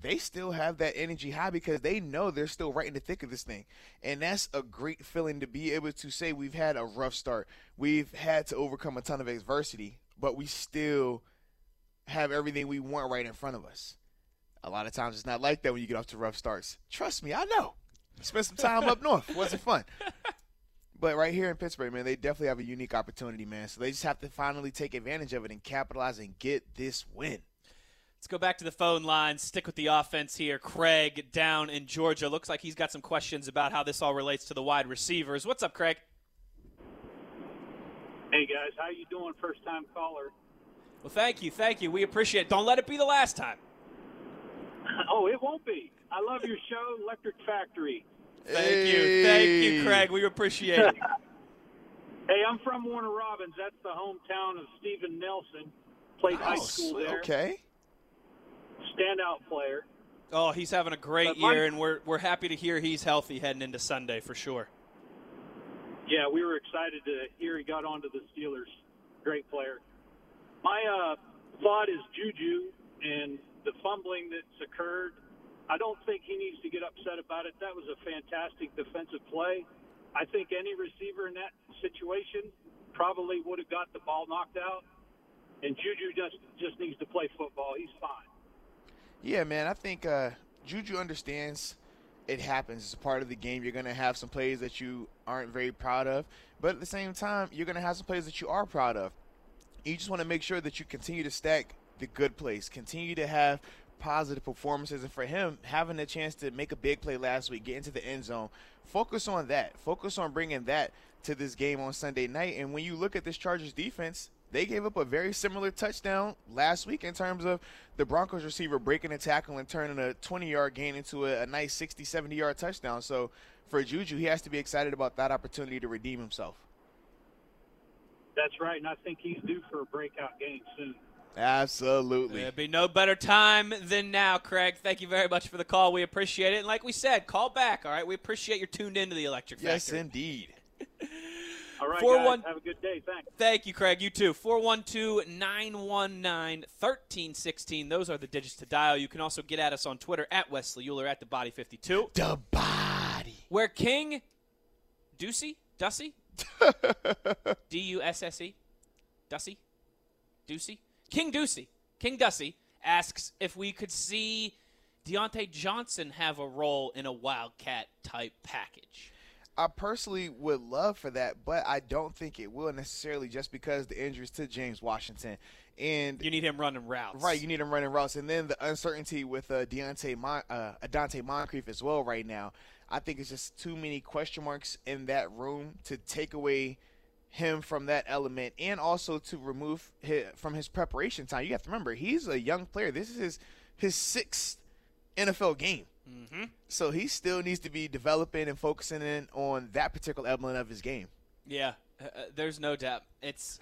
they still have that energy high because they know they're still right in the thick of this thing. And that's a great feeling to be able to say we've had a rough start. We've had to overcome a ton of adversity, but we still have everything we want right in front of us. A lot of times it's not like that when you get off to rough starts. Trust me, I know. Spent some time up north. Wasn't fun. But right here in Pittsburgh, man, they definitely have a unique opportunity, man. So they just have to finally take advantage of it and capitalize and get this win. Let's go back to the phone line. Stick with the offense here. Craig down in Georgia. Looks like he's got some questions about how this all relates to the wide receivers. What's up, Craig? Hey guys, how you doing? First time caller. Well, thank you, thank you. We appreciate it. Don't let it be the last time. Oh, it won't be. I love your show, Electric Factory. Thank you, thank you, Craig. We appreciate it. Hey, I'm from Warner Robins. That's the hometown of Steven Nelson. Played high school s- there. okay. Standout player. Oh, he's having a great my- year, and we're we're happy to hear he's healthy heading into Sunday for sure. Yeah, we were excited to hear he got onto the Steelers. Great player. My uh, thought is Juju and the fumbling that's occurred. I don't think he needs to get upset about it. That was a fantastic defensive play. I think any receiver in that situation probably would have got the ball knocked out. And Juju just just needs to play football. He's fine. Yeah, man. I think uh, Juju understands it happens. It's part of the game. You're going to have some plays that you aren't very proud of, but at the same time, you're going to have some plays that you are proud of. You just want to make sure that you continue to stack the good plays, continue to have positive performances. And for him, having the chance to make a big play last week, get into the end zone, focus on that. Focus on bringing that to this game on Sunday night. And when you look at this Chargers defense, they gave up a very similar touchdown last week in terms of the Broncos receiver breaking a tackle and turning a 20 yard gain into a, a nice 60, 70 yard touchdown. So for Juju, he has to be excited about that opportunity to redeem himself. That's right, and I think he's due for a breakout game soon. Absolutely. There'd be no better time than now, Craig. Thank you very much for the call. We appreciate it. And like we said, call back, all right? We appreciate you're tuned into the Electric Yes, Factory. indeed. All right, Four guys. one- Have a good day. Thanks. Thank you, Craig. You too. 412 919 1316. Those are the digits to dial. You can also get at us on Twitter at Wesley Euler at DaBody52. The body. Where King Ducey? Dussy? D U S S E? Dussy? Ducey, King Ducey, King Ducey asks if we could see Diontae Johnson have a role in a Wildcat type package. I personally would love for that, but I don't think it will necessarily just because the injuries to James Washington. And You need him running routes. Right, you need him running routes, and then the uncertainty with uh, Deontay Mon- uh, Donte Moncrief as well right now. I think it's just too many question marks in that room to take away him from that element, and also to remove his, from his preparation time. You have to remember he's a young player. This is his his sixth NFL game, mm-hmm. so he still needs to be developing and focusing in on that particular element of his game. Yeah, uh, uh, there's no doubt. It's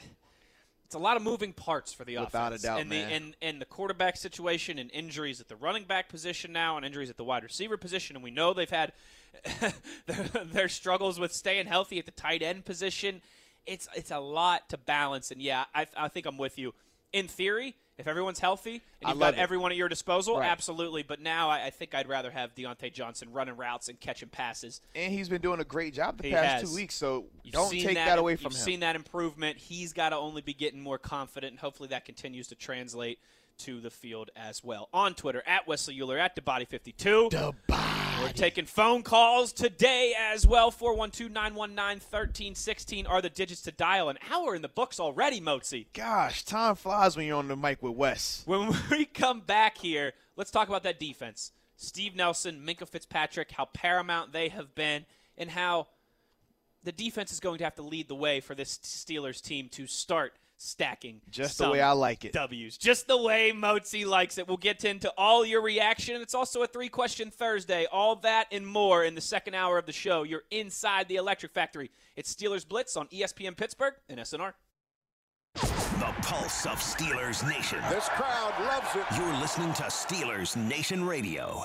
it's a lot of moving parts for the Without a doubt, and man. the and, and the quarterback situation and injuries at the running back position now and injuries at the wide receiver position and we know they've had their, their struggles with staying healthy at the tight end position. It's it's a lot to balance and yeah, I I think I'm with you. In theory, if everyone's healthy and you've got it. everyone at your disposal, Right. absolutely. But now I, I think I'd rather have Diontae Johnson running routes and catching passes And he's been doing a great job the He past has. two weeks, so You've don't take that, away from him. you've seen that improvement. He's got to only be getting more confident, and hopefully that continues to translate to the field as well. On Twitter, at Wesley Euler, at DaBody52. The We're taking phone calls today as well. 412-919-1316 are the digits to dial. An hour in the books already, Mozi. Gosh, time flies when you're on the mic with Wes. When we come back here, let's talk about that defense. Steve Nelson, Minkah Fitzpatrick, how paramount they have been, and how the defense is going to have to lead the way for this Steelers team to start stacking Just the way I like it. W's. Just the way Mozi likes it. We'll get into all your reaction. It's also a three question Thursday. All that and more in the second hour of the show. You're inside the Electric Factory. It's Steelers Blitz on ESPN Pittsburgh and SNR. The pulse of Steelers Nation. This crowd loves it. You're listening to Steelers Nation Radio.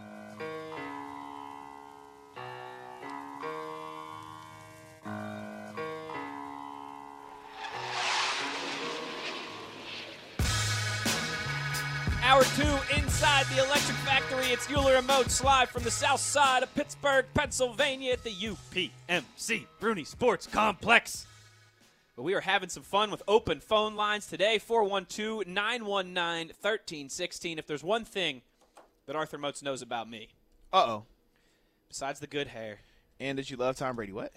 Hour two inside the Electric Factory. It's Euler and Moats live from the south side of Pittsburgh, Pennsylvania at the UPMC Rooney Sports Complex. But we are having some fun with open phone lines today 412 919 1316. If there's one thing that Arthur Moats knows about me, Uh oh. besides the good hair, And that you love Tom Brady? What?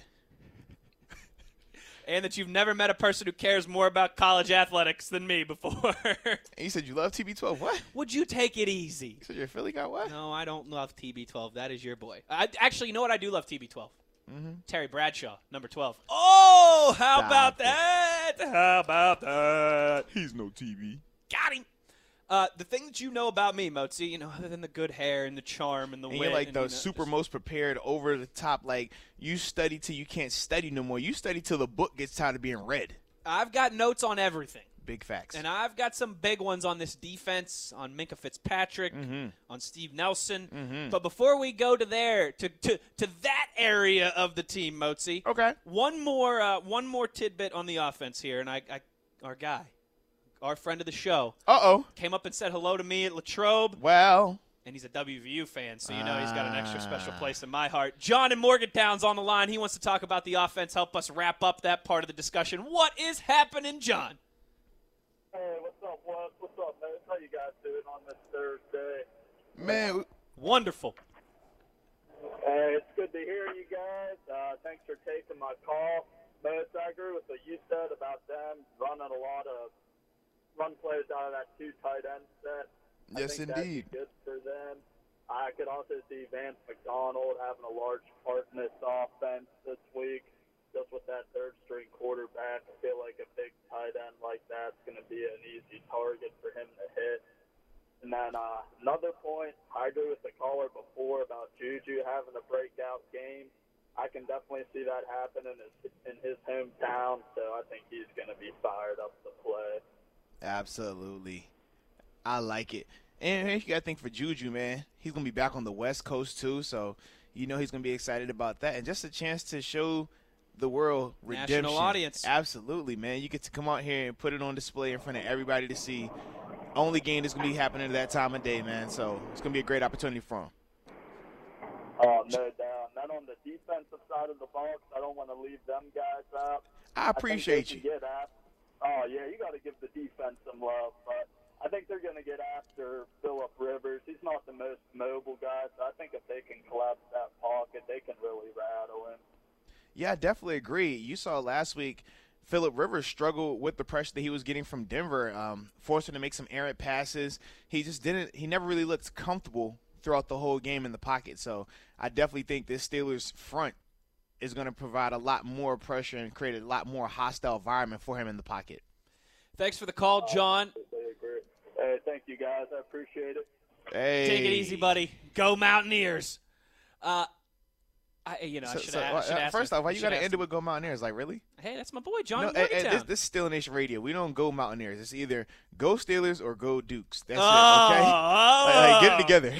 And that you've never met a person who cares more about college athletics than me before, And you said you love TB12? What? would you take it easy? You said your Philly got what? No, I don't love TB12. That is your boy. I, actually, you know what? I do love TB12. Mm-hmm. Terry Bradshaw, number 12. Oh, how Stop about it. that? How about that? He's no TB. Got him. Uh, the thing that you know about me, Mozi, you know, other than the good hair and the charm and the And wit, you're like the you know, super just- most prepared, over the top. Like you study till you can't study no more. You study till the book gets tired of being read. I've got notes on everything. Big facts. And I've got some big ones on this defense, on Minkah Fitzpatrick, on Steve Nelson. But before we go to there, to, to, to that area of the team, Mozi, okay. one more uh, one more tidbit on the offense here, and I, I our guy, our friend of the show, Uh oh. came up and said hello to me at Latrobe, Well, and he's a WVU fan, so you know he's got an extra special Ah. place in my heart. John in Morgantown's on the line. He wants to talk about the offense. Help us wrap up that part of the discussion. What is happening, John? Hey, what's up, Wes? What's up, man? How you guys doing on this Thursday? man, Wonderful. Hey, it's good to hear you guys. Uh, thanks for taking my call. Most I agree with what you said about them running a lot of run plays out of that two tight end set. I Yes, think that'd be indeed. good for them. I could also see Vance McDonald having a large part in this offense this week, just with that third string quarterback. I feel like a big tight end like that's going to be an easy target for him to hit. And then uh, another point, I agree with the caller before about Juju having a breakout game. I can definitely see that happen in his in his hometown, so I think he's going to be fired up to play. Absolutely. I like it. And hey, you got to think for Juju, man. He's gonna be back on the West Coast too, so you know he's gonna be excited about that, and just a chance to show the world National audience. Absolutely, man. You get to come out here and put it on display in front of everybody to see. only game that's going to be happening at that time of day, man. So it's going to be a great opportunity for him. Oh, no doubt. And then on the defensive side of the box, I don't want to leave them guys out. I appreciate I you. Get after, oh, yeah, you got to give the defense some love. But I think they're going to get after Philip Rivers. He's not the most mobile guy, so I think if they can collapse that pocket, they can really rattle him. Yeah, definitely agree. You saw last week Philip Rivers struggled with the pressure that he was getting from Denver, um, forced him to make some errant passes. He just didn't. He never really looked comfortable throughout the whole game in the pocket. So I definitely think this Steelers front is going to provide a lot more pressure and create a lot more hostile environment for him in the pocket. Thanks for the call, John. Hey, thank you guys. I appreciate it. Hey, Take it easy, buddy. Go Mountaineers. Uh, I, you know, I So, should so, have. uh, first off, why you got to end it with "Go Mountaineers"? Like, really? Hey, that's my boy, John. No, hey, hey, this, this is Steel Nation Radio. We don't go Mountaineers. It's either go Steelers or go Dukes. That's oh, it. Okay, like, like, get it together.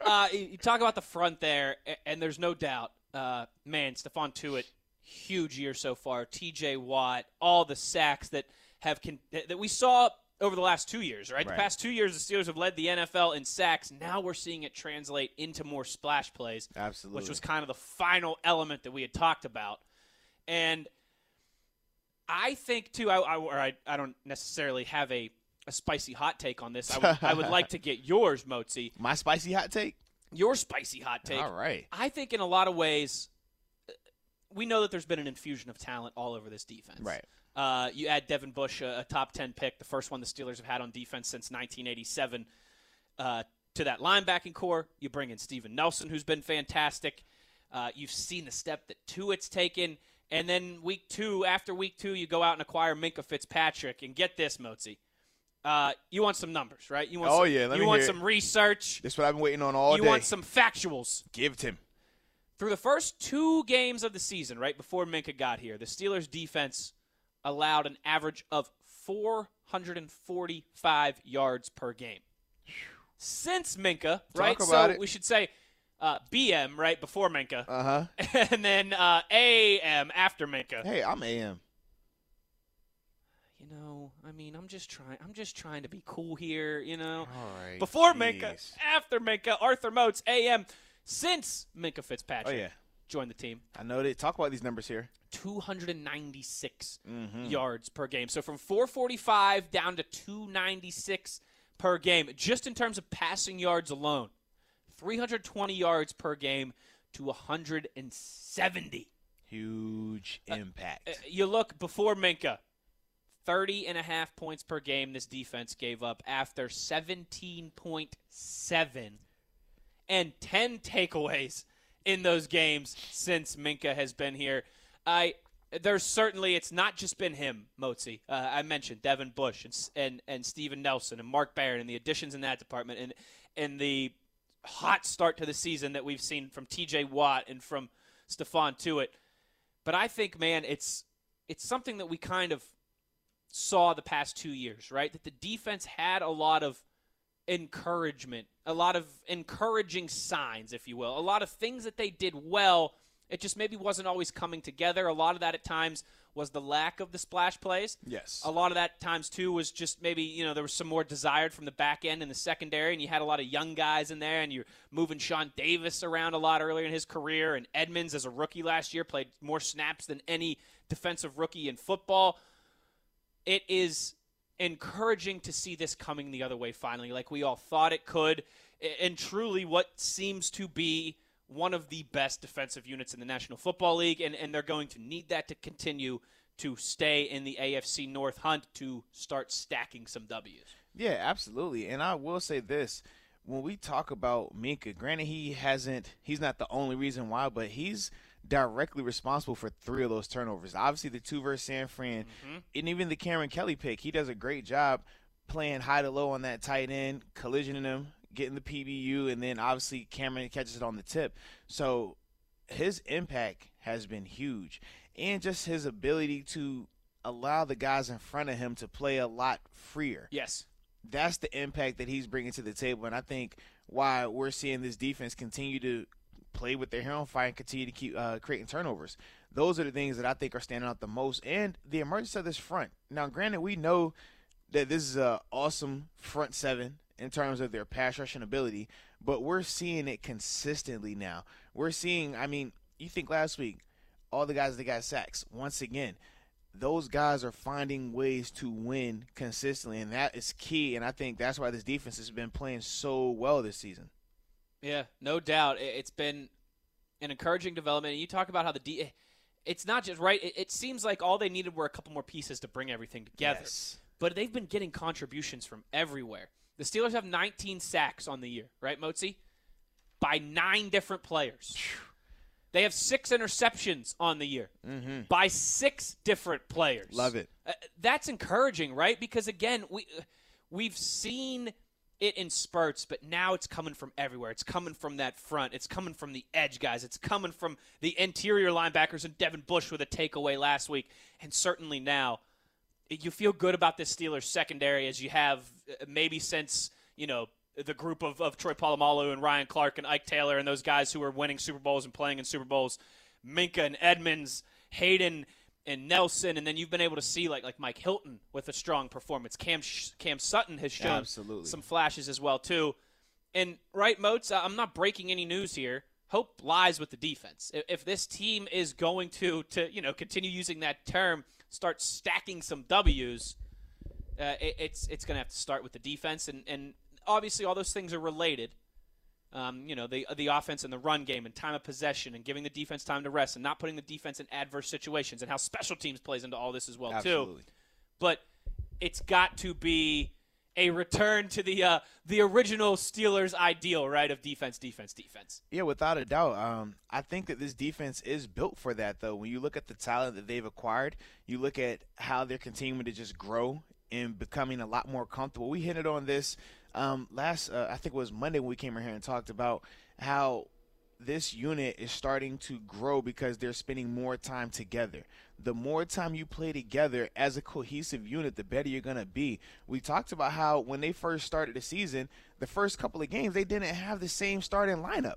uh, you you talk about the front there, and there's no doubt, uh, man, Stephon Tuitt, huge year so far. T.J. Watt, all the sacks that have con- that we saw over the last two years, right? Right. The past two years, the Steelers have led the NFL in sacks. Now we're seeing it translate into more splash plays, Absolutely. which was kind of the final element that we had talked about, and I think too. I, I, or I, I don't necessarily have a, a spicy hot take on this. I would, I would like to get yours, Mozi. My spicy hot take. Your spicy hot take. All right. I think in a lot of ways, uh, we know that there's been an infusion of talent all over this defense. Right. Uh, you add Devin Bush, a, a top 10 pick, the first one the Steelers have had on defense since 1987, uh, to that linebacking core. You bring in Steven Nelson, who's been fantastic. Uh, you've seen the step that Tuitt's taken. And then week two, after week two, you go out and acquire Minkah Fitzpatrick. And get this, Mozi. Uh, you want some numbers, right? You want Oh, some, yeah, let you want hear it. some research. This is what I've been waiting on all you day. want some factuals. Give it to him. Through the first two games of the season, right before Minkah got here, the Steelers' defense allowed an average of 445 yards per game. Since Minkah, right? about so it. we should say uh, BM, right before Minkah, Uh huh. and then uh, AM after Minkah. Hey, I'm AM. Know, I mean, I'm just trying. I'm just trying to be cool here. You know, All right. before Minkah, jeez. after Minkah, Arthur Moats, AM. Since Minkah Fitzpatrick Oh yeah. joined the team, I know they talk about these numbers here. 296 Mm-hmm. yards per game. So from 445 down to 296 per game, just in terms of passing yards alone. 320 yards per game to 170. Huge impact. Uh, You look before Minkah, 30 and a half points per game this defense gave up after 17.7 and 10 takeaways in those games since Minkah has been here. I there's certainly it's not just been him, Mozi. Uh, I mentioned Devin Bush and, and and Steven Nelson and Mark Barron and the additions in that department and and the hot start to the season that we've seen from T.J. Watt and from Stephon Tuitt. But I think, man, it's it's something that we kind of saw the past two years, right? That the defense had a lot of encouragement, a lot of encouraging signs, if you will, a lot of things that they did well. It just maybe wasn't always coming together. A lot of that at times was the lack of the splash plays. Yes. A lot of that times too was just maybe you know there was some more desired from the back end in the secondary, and you had a lot of young guys in there, and you're moving Sean Davis around a lot earlier in his career, and Edmonds as a rookie last year played more snaps than any defensive rookie in football. It is encouraging to see this coming the other way finally, like we all thought it could, and truly what seems to be one of the best defensive units in the National Football League, and, and they're going to need that to continue to stay in the AFC North hunt to start stacking some W's. Yeah, absolutely. And I will say this. When we talk about Minkah, granted he hasn't he's not the only reason why, but he's directly responsible for three of those turnovers. Obviously the two versus San Fran mm-hmm. and even the Kameron Kelly pick. He does a great job playing high to low on that tight end, collisioning him, getting the PBU, and then obviously Kameron catches it on the tip. So his impact has been huge. And just his ability to allow the guys in front of him to play a lot freer Yes. that's the impact that he's bringing to the table. And I think why we're seeing this defense continue to play with their hair on fire and continue to keep uh, creating turnovers. Those are the things that I think are standing out the most, and the emergence of this front. Now, granted, we know that this is a awesome front seven in terms of their pass rushing ability, but we're seeing it consistently now. We're seeing, I mean, you think last week, all the guys that got sacks, once again, those guys are finding ways to win consistently, and that is key. And I think that's why this defense has been playing so well this season. Yeah, no doubt. It's been an encouraging development. And you talk about how the D. It's not just right. It, seems like all they needed were a couple more pieces to bring everything together. Yes. But they've been getting contributions from everywhere. The Steelers have 19 sacks on the year, right, Motzi? By nine different players. They have six interceptions on the year mm-hmm. by six different players. Love it. Uh, that's encouraging, right? Because again, we uh, we've seen it in spurts, but now it's coming from everywhere. It's coming from that front. It's coming from the edge guys. It's coming from the interior linebackers and Devin Bush with a takeaway last week, and certainly now. You feel good about this Steelers secondary as you have uh, maybe since you know the group of, of Troy Polamalu and Ryan Clark and Ike Taylor and those guys who are winning Super Bowls and playing in Super Bowls, Minkah and Edmonds, Haden and Nelson, and then you've been able to see like like Mike Hilton with a strong performance. Cam Cam Sutton has shown Absolutely. some flashes as well too. And right, Moats, I'm not breaking any news here. Hope lies with the defense. If, if this team is going to to you know continue using that term, start stacking some W's. Uh, it, it's it's going to have to start with the defense, and, and obviously all those things are related. Um, you know, the the offense and the run game and time of possession and giving the defense time to rest and not putting the defense in adverse situations and how special teams plays into all this as well Absolutely. too. But it's got to be a return to the uh, the original Steelers ideal, right? Of defense, defense, defense. Yeah, without a doubt. Um, I think that this defense is built for that, though. When you look at the talent that they've acquired, you look at how they're continuing to just grow and becoming a lot more comfortable. We hinted on this um, last, uh, I think it was Monday when we came in here and talked about how this unit is starting to grow because they're spending more time together. The more time you play together as a cohesive unit, the better you're going to be. We talked about how when they first started the season, the first couple of games, they didn't have the same starting lineup.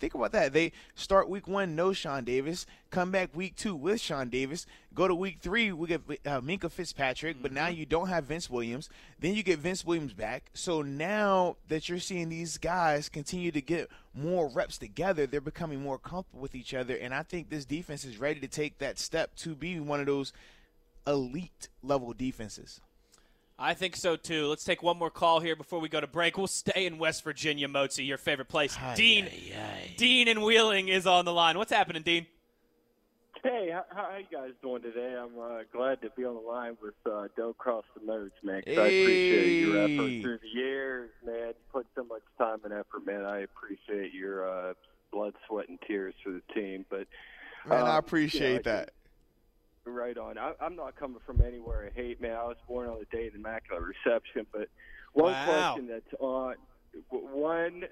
Think about that. They start week one, no Sean Davis. Come back week two with Sean Davis. Go to week three, we get uh, Minkah Fitzpatrick, mm-hmm. but now mm-hmm. you don't have Vince Williams. Then you get Vince Williams back. So now that you're seeing these guys continue to get more reps together, they're becoming more comfortable with each other. And I think this defense is ready to take that step to be one of those elite level defenses. I think so too. Let's take one more call here before we go to break. We'll stay in West Virginia, Mozi, your favorite place. Aye, Dean, aye, aye. Dean and Wheeling is on the line. What's happening, Dean? Hey, how, how you guys doing today? I'm uh, glad to be on the line with uh, Don't Cross the Moats, man. Hey. I appreciate your effort through the years, man. You put so much time and effort, man. I appreciate your uh, blood, sweat, and tears for the team. But man, I um, appreciate you know, that. Right on. I, I'm not coming from anywhere I hate, man. I was born on the day of the Immaculate Reception. But one Wow. question that's on, uh, one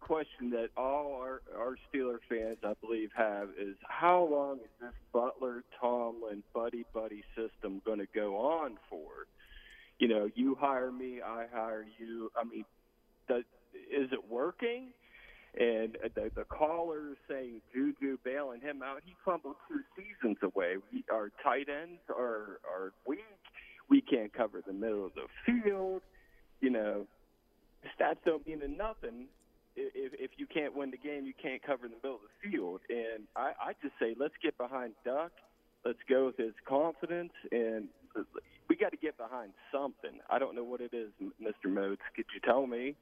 question that all our, our Steeler fans, I believe, have is how long is this Butler Tomlin buddy buddy system going to go on for? You know, you hire me, I hire you. I mean, does, is it working? And the, the callers saying Juju bailing him out, he fumbled two seasons away. We, our tight ends are, are weak. We can't cover the middle of the field. You know, stats don't mean nothing. If, if you can't win the game, you can't cover the middle of the field. And I, I just say, let's get behind Duck. Let's go with his confidence, and we got to get behind something. I don't know what it is, Mr. Moats. Could you tell me?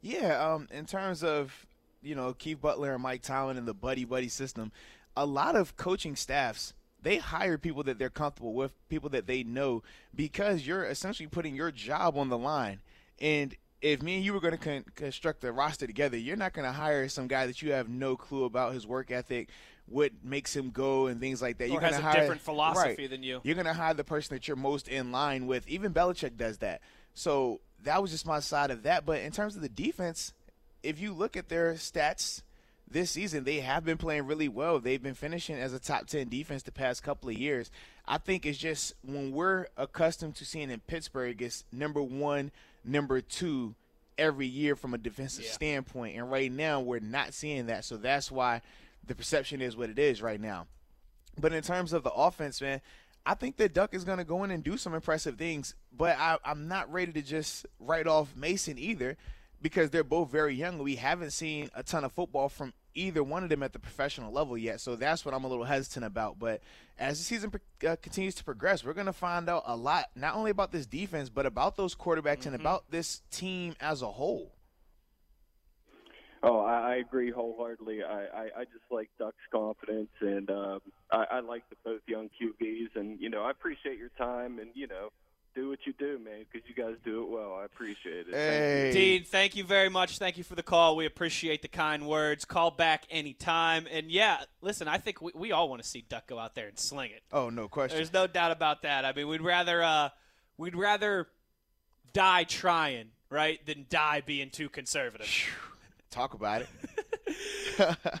Yeah, um, in terms of you know Keith Butler and Mike Tomlin and the buddy buddy system, a lot of coaching staffs they hire people that they're comfortable with, people that they know, because you're essentially putting your job on the line. And if me and you were going to con- construct the roster together, you're not going to hire some guy that you have no clue about his work ethic, what makes him go, and things like that. Or you're has going a to hire different philosophy right. than you. You're going to hire the person that you're most in line with. Even Belichick does that. So that was just my side of that. But in terms of the defense, if you look at their stats this season, they have been playing really well. They've been finishing as a top 10 defense the past couple of years. I think it's just when we're accustomed to seeing in Pittsburgh, it's number one, number two every year from a defensive Yeah. standpoint. And right now, we're not seeing that. So that's why the perception is what it is right now. But in terms of the offense, man, I think that Duck is going to go in and do some impressive things, but I, I'm not ready to just write off Mason either because they're both very young. We haven't seen a ton of football from either one of them at the professional level yet, so that's what I'm a little hesitant about. But as the season uh, continues to progress, we're going to find out a lot, not only about this defense, but about those quarterbacks mm-hmm. and about this team as a whole. Oh, I, I agree wholeheartedly. I, I, I just like Duck's confidence, and um, I, I like the both young QBs. And you know, I appreciate your time, and you know, do what you do, man, because you guys do it well. I appreciate it. Hey. Thank Dean, thank you very much. Thank you for the call. We appreciate the kind words. Call back anytime. And yeah, listen, I think we, we all want to see Duck go out there and sling it. Oh, no question. There's no doubt about that. I mean, we'd rather uh, we'd rather die trying, right, than die being too conservative. Talk about it.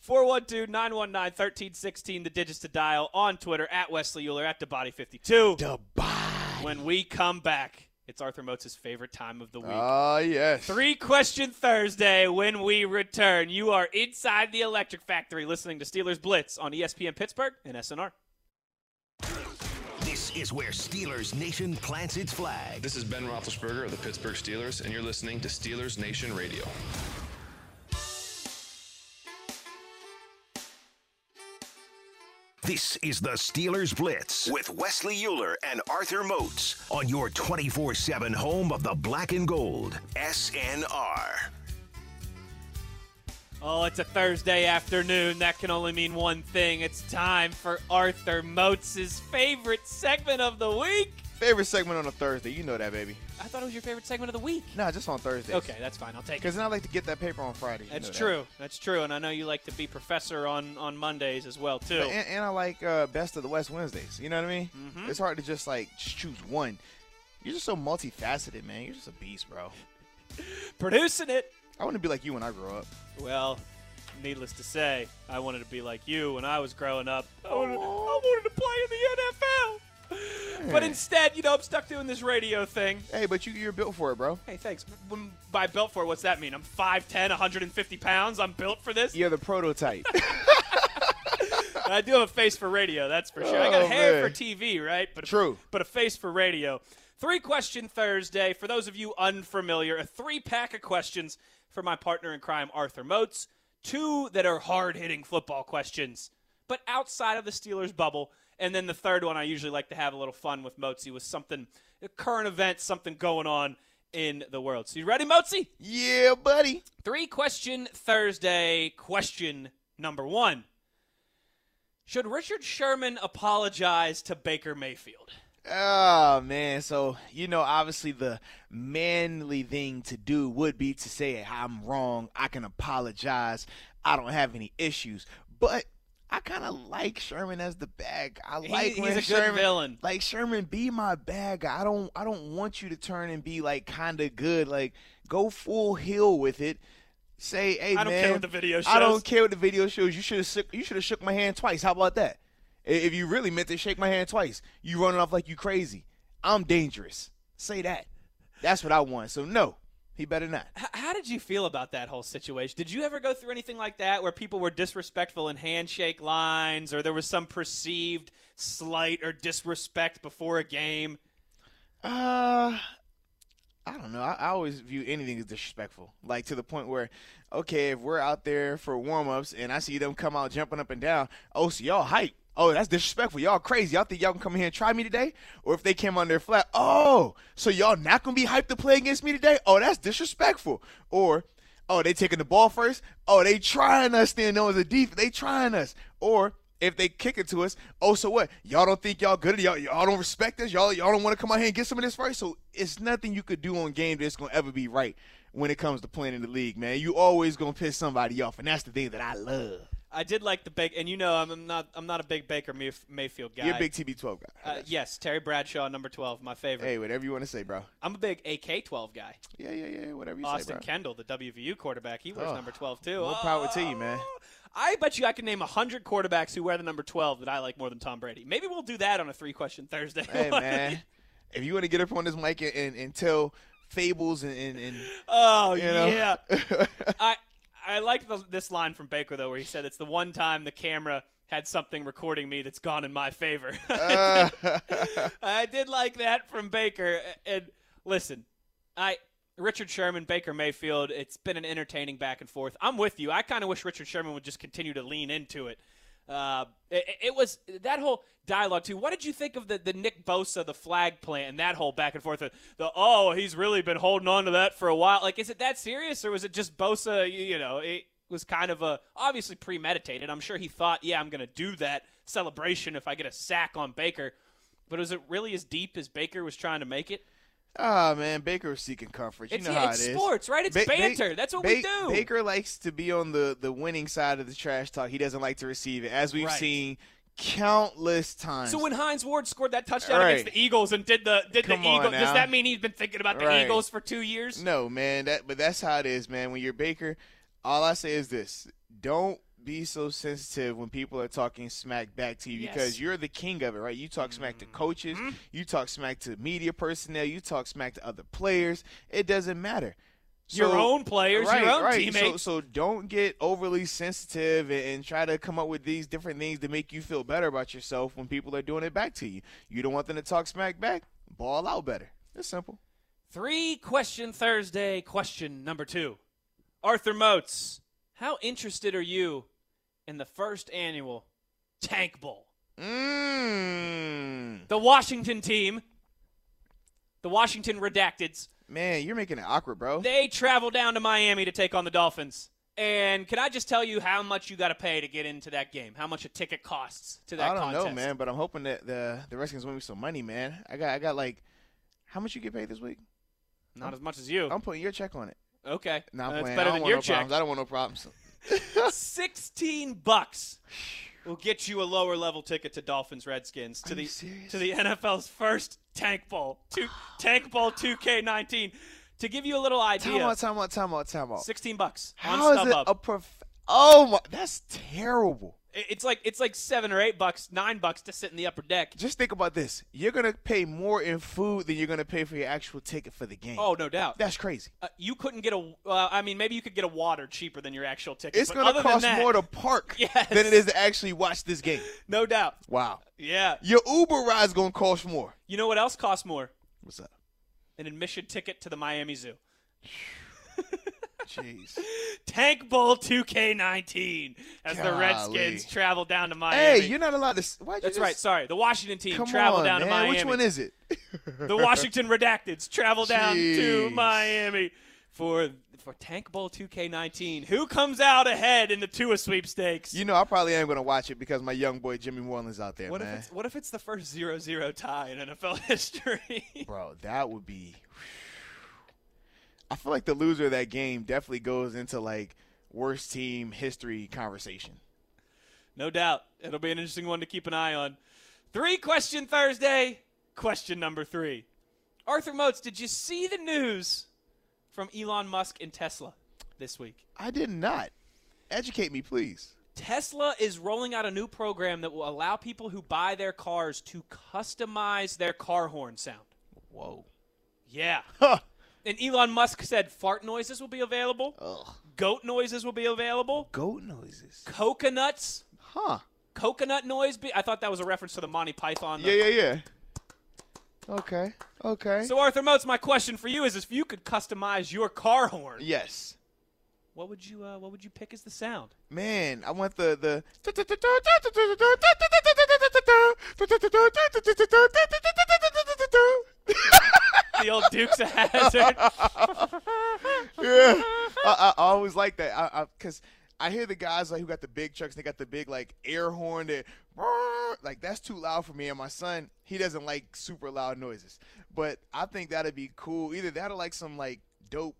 412 919 1316, the digits to dial on Twitter at Wesley Euler at DaBody52. Dubai. When we come back, it's Arthur Moats' favorite time of the week. Oh, yes. Three question Thursday when we return. You are inside the Electric Factory listening to Steelers Blitz on ESPN Pittsburgh and SNR. This is where Steelers Nation plants its flag. This is Ben Roethlisberger of the Pittsburgh Steelers, and you're listening to Steelers Nation Radio. This is the Steelers Blitz with Wesley Euler and Arthur Moats on your 24 7 home of the black and gold, SNR. Oh, it's a Thursday afternoon. That can only mean one thing. It's time for Arthur Moats' favorite segment of the week. Favorite segment on a Thursday. You know that, baby. I thought it was your favorite segment of the week. No, just on Thursdays. Okay, that's fine. I'll take it. Because then I like to get that paper on Friday. You That's know that. true. That's true. And I know you like to be professor on, on Mondays as well, too. And, and I like uh, Best of the West Wednesdays. You know what I mean? Mhm. It's hard to just like just choose one. You're just so multifaceted, man. You're just a beast, bro. Producing it. I want to be like you when I grow up. Well, needless to say, I wanted to be like you when I was growing up. I wanted, I wanted to play in the NFL. But instead, you know, I'm stuck doing this radio thing. Hey, but you, you're built for it, bro. Hey, thanks. When, by built for it, what's that mean? I'm 5'10", 150 pounds. I'm built for this. You're the prototype. I do have a face for radio, that's for sure. I got Oh, hair man. for TV, right? But True. But a face for radio. Three question Thursday. For those of you unfamiliar, a three pack of questions for my partner in crime, Arthur Moats. Two that are hard hitting football questions, but outside of the Steelers bubble. And then the third one, I usually like to have a little fun with Moatsy with something, a current event, something going on in the world. So you ready, Moatsy? yeah, buddy. Three question Thursday. Question number one Should Richard Sherman apologize to Baker Mayfield? Oh man, so you know, obviously the manly thing to do would be to say, "I'm wrong. I can apologize. I don't have any issues." But I kind of like Sherman as the bag. I He- like he's when a good Sherman, villain. Like Sherman, be my bag. I don't, I don't want you to turn and be like kind of good. Like go full heel with it. Say, hey I don't man, care what the video shows. I don't care what the video shows. You should have, you should have shook my hand twice. How about that? If you really meant to shake my hand twice, you running off like you crazy. I'm dangerous. Say that. That's what I want. So no, he better not. H- how did you feel about that whole situation? Did you ever go through anything like that where people were disrespectful in handshake lines or there was some perceived slight or disrespect before a game? Uh, I don't know. I, I always view anything as disrespectful. Like to the point where, okay, if we're out there for warm ups and I see them come out jumping up and down, oh, so y'all hype. Oh, that's disrespectful. Y'all crazy. Y'all think y'all can come here and try me today? Or if they came on their flat, oh, so y'all not gonna be hyped to play against me today? Oh, that's disrespectful. Or oh, they taking the ball first? Oh, they trying us then though as a defense. They trying us. Or if they kick it to us, oh, so what? Y'all don't think y'all good? Y'all, y'all don't respect us? Y'all, y'all don't want to come out here and get some of this first? So it's nothing you could do on game that's to ever be right when it comes to playing in the league, man. You always to piss somebody off, and that's the thing that I love. I did like the big, and you know I'm not I'm not a big Baker Mayf- Mayfield guy. You're a big TB12 guy. Uh, yes, Terry Bradshaw, number 12, my favorite. Hey, whatever you want to say, bro. I'm a big AK-12 guy. Yeah, yeah, yeah, whatever you Austin say, bro. Kendall, the WVU quarterback, he wears Oh, number 12 too. more power to you, man. Oh, I bet you I can name 100 quarterbacks who wear the number 12 that I like more than Tom Brady. Maybe we'll do that on a three-question Thursday. Hey, man. if you want to get up on this mic and, and, and tell fables and, and, and oh, you know. yeah. I I liked the, this line from Baker though, where he said it's the one time the camera had something recording me that's gone in my favor. Uh, I did like that from Baker. And listen, I Richard Sherman, Baker Mayfield. It's been an entertaining back and forth. I'm with you. I kind of wish Richard Sherman would just continue to lean into it. Uh, it, it was that whole dialogue too. What did you think of the, the Nick Bosa, the flag plant, and that whole back and forth? The, the oh, he's really been holding on to that for a while. Like, is it that serious, or was it just Bosa? You, you know, it was kind of a obviously premeditated. I'm sure he thought, yeah, I'm to do that celebration if I get a sack on Baker. But was it really as deep as Baker was trying to make it? Ah man, Baker was seeking comfort. You It's, know yeah, how it's it is. sports, right? It's Ba- Ba- banter. That's what we do. Baker likes to be on the, the winning side of the trash talk. He doesn't like to receive it, as we've Right. seen countless times. So when Hines Ward scored that touchdown Right. against the Eagles and did the did Come the on Eagle, does that mean he's been thinking about the Right. Eagles for two years? no, man, that but that's how it is, man. When you're Baker, all I say is this: don't be so sensitive when people are talking smack back to you Yes. because you're the king of it, right? You talk smack to coaches, Mm-hmm. you talk smack to media personnel, you talk smack to other players. It doesn't matter. Your own players, right, your own right. teammates. So, so don't get overly sensitive and, and try to come up with these different things to make you feel better about yourself when people are doing it back to you. You don't want them to talk smack back. Ball out better. It's simple. Three question Thursday. Question number two. Arthur Moats, how interested are you in the first annual Tank Bowl? Mmm. The Washington team, the Washington Redacteds, Man, you're making it awkward, bro. they travel down to Miami to take on the Dolphins. And can I just tell you how much you got to pay to get into that game? How much a ticket costs to that I don't contest? know, man, but I'm hoping that the the Redskins win me some money, man. I got I got like, how much you get paid this week? Not as much as you. I'm putting your check on it. okay. Nah, I'm That's better than your no check. Problems. I don't want no problems. 16 bucks will get you a lower level ticket to Dolphins Redskins to Are the to the NFL's first Tank Bowl. Two, Tank Bowl 2K19. To give you a little idea, Time out, time out, time out, time out. 16 bucks on How is it a prof- Oh my, that's terrible. It- it's like it's like 7 or 8 bucks, 9 bucks to sit in the upper deck. Just think about this. You're gonna pay more in food than you're gonna pay for your actual ticket for the game. Oh, no doubt. that's crazy. Uh, you couldn't get a uh, I mean maybe you could get a water cheaper than your actual ticket. It's but gonna other cost that, more to park Yes. than it is to actually watch this game. No doubt. Wow. Yeah. Your Uber ride's gonna cost more. You know what else costs more? What's up? An admission ticket to the Miami Zoo. Jeez. Tank Bowl 2K19 as the Redskins travel down to Miami. hey, you're not allowed to. That's just- right. Sorry, the Washington team travel down man. to Miami. Which one is it? the Washington Redacteds travel down to Miami for for Tank Bowl 2K19. Who comes out ahead in the Tua sweepstakes? You know, I probably am gonna watch it because my young boy Jimmy Moreland's out there, what man. if it's what if it's the first 0-0 tie in NFL history? Bro, that would be. I feel like the loser of that game definitely goes into like worst team history conversation. no doubt. It'll be an interesting one to keep an eye on. Three question Thursday. Question number three. Arthur Moats, did you see the news from Elon Musk and Tesla this week? I did not. Educate me, please. Tesla is rolling out a new program that will allow people who buy their cars to customize their car horn sound. Whoa. Yeah. Huh. And Elon Musk said fart noises will be available, Ugh. goat noises will be available, Goat noises. coconuts, Huh. coconut noise. Be- I thought that was a reference to the Monty Python. Yeah, yeah, yeah. Okay. Okay. So Arthur Moats, my question for you is: If you could customize your car horn, yes. what would you uh, what would you pick as the sound? Man, I want the the The old Dukes of Hazzard. yeah, I, I always like that. I, I, Cause I hear the guys like who got the big trucks. They got the big like air horn that like that's too loud for me. And my son, he doesn't like super loud noises. But I think that'd be cool. Either that or like some like dope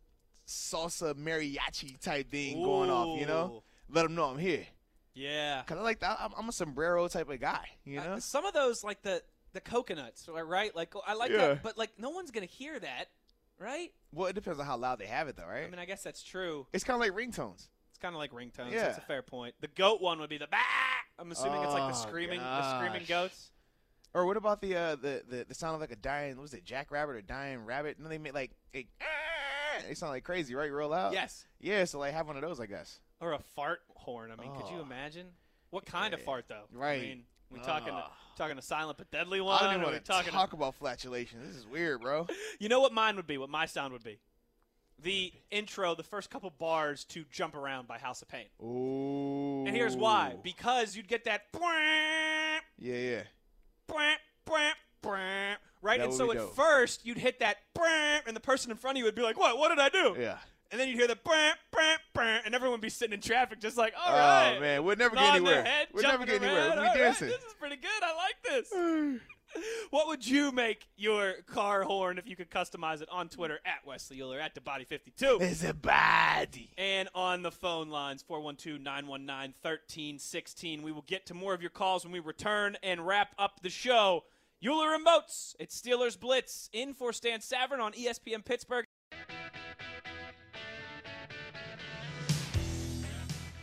salsa mariachi type thing going off. You know, let them know I'm here. Yeah. Cause I like that. I'm, I'm a sombrero type of guy. You know. Uh, some of those, like the the coconuts, right? Like I like Yeah. that, but like no one's gonna hear that, right? well, it depends on how loud they have it, though, right? I mean, I guess that's true. it's kind of like ringtones. It's kind of like ringtones. Yeah. That's a fair point. The goat one would be the bah. I'm assuming it's like the Oh, screaming, the screaming goats. Or what about the uh the, the the sound of like a dying what was it jackrabbit or dying rabbit? No, they make like a, they sound like crazy, right? Real loud. Yes. Yeah, so like have one of those, I guess. Or a fart horn. I mean, could you Oh. imagine? What kind of fart though? Right. I mean, we talking Ugh. Ah. talking a silent but deadly one. I don't even want to talk about flatulation. This is weird, bro. You know what mine would be? What my sound would be? The intro, the first couple bars to "Jump Around" by House of Pain. Ooh. And here's why: because you'd get that Yeah, yeah. right, That and so at dope. first you'd hit that, and the person in front of you would be like, "What? What did I do?" Yeah. And then you'd hear the, bramp, bramp, bram, and everyone would be sitting in traffic, just like, "All Oh, right, man, we'll never get anywhere. head, We'll never get anywhere. around. We'll be All right, dancing. this is pretty good. I like this. what would you make your car horn if you could customize it on Twitter at Wesley Euler at DaBody52? It's a body. And on the phone lines, 412 919 1316. We will get to more of your calls when we return and wrap up the show. Euler Remotes, it's Steelers Blitz in for Stan Savran on ESPN Pittsburgh.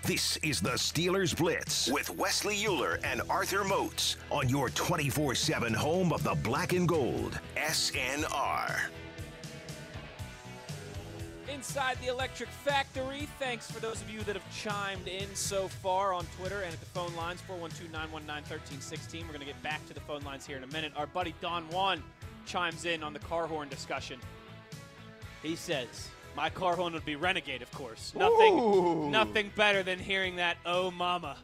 This is the Steelers Blitz with Wesley Euler and Arthur Moats on your 24 7 home of the black and gold. SNR. Inside the Electric Factory, thanks for those of you that have chimed in so far on Twitter and at the phone lines, 412 919 1316. We're going to get back to the phone lines here in a minute. Our buddy Don Juan chimes in on the car horn discussion. He says, My car horn would be Renegade, of course. Nothing, Ooh. nothing better than hearing that, oh, mama.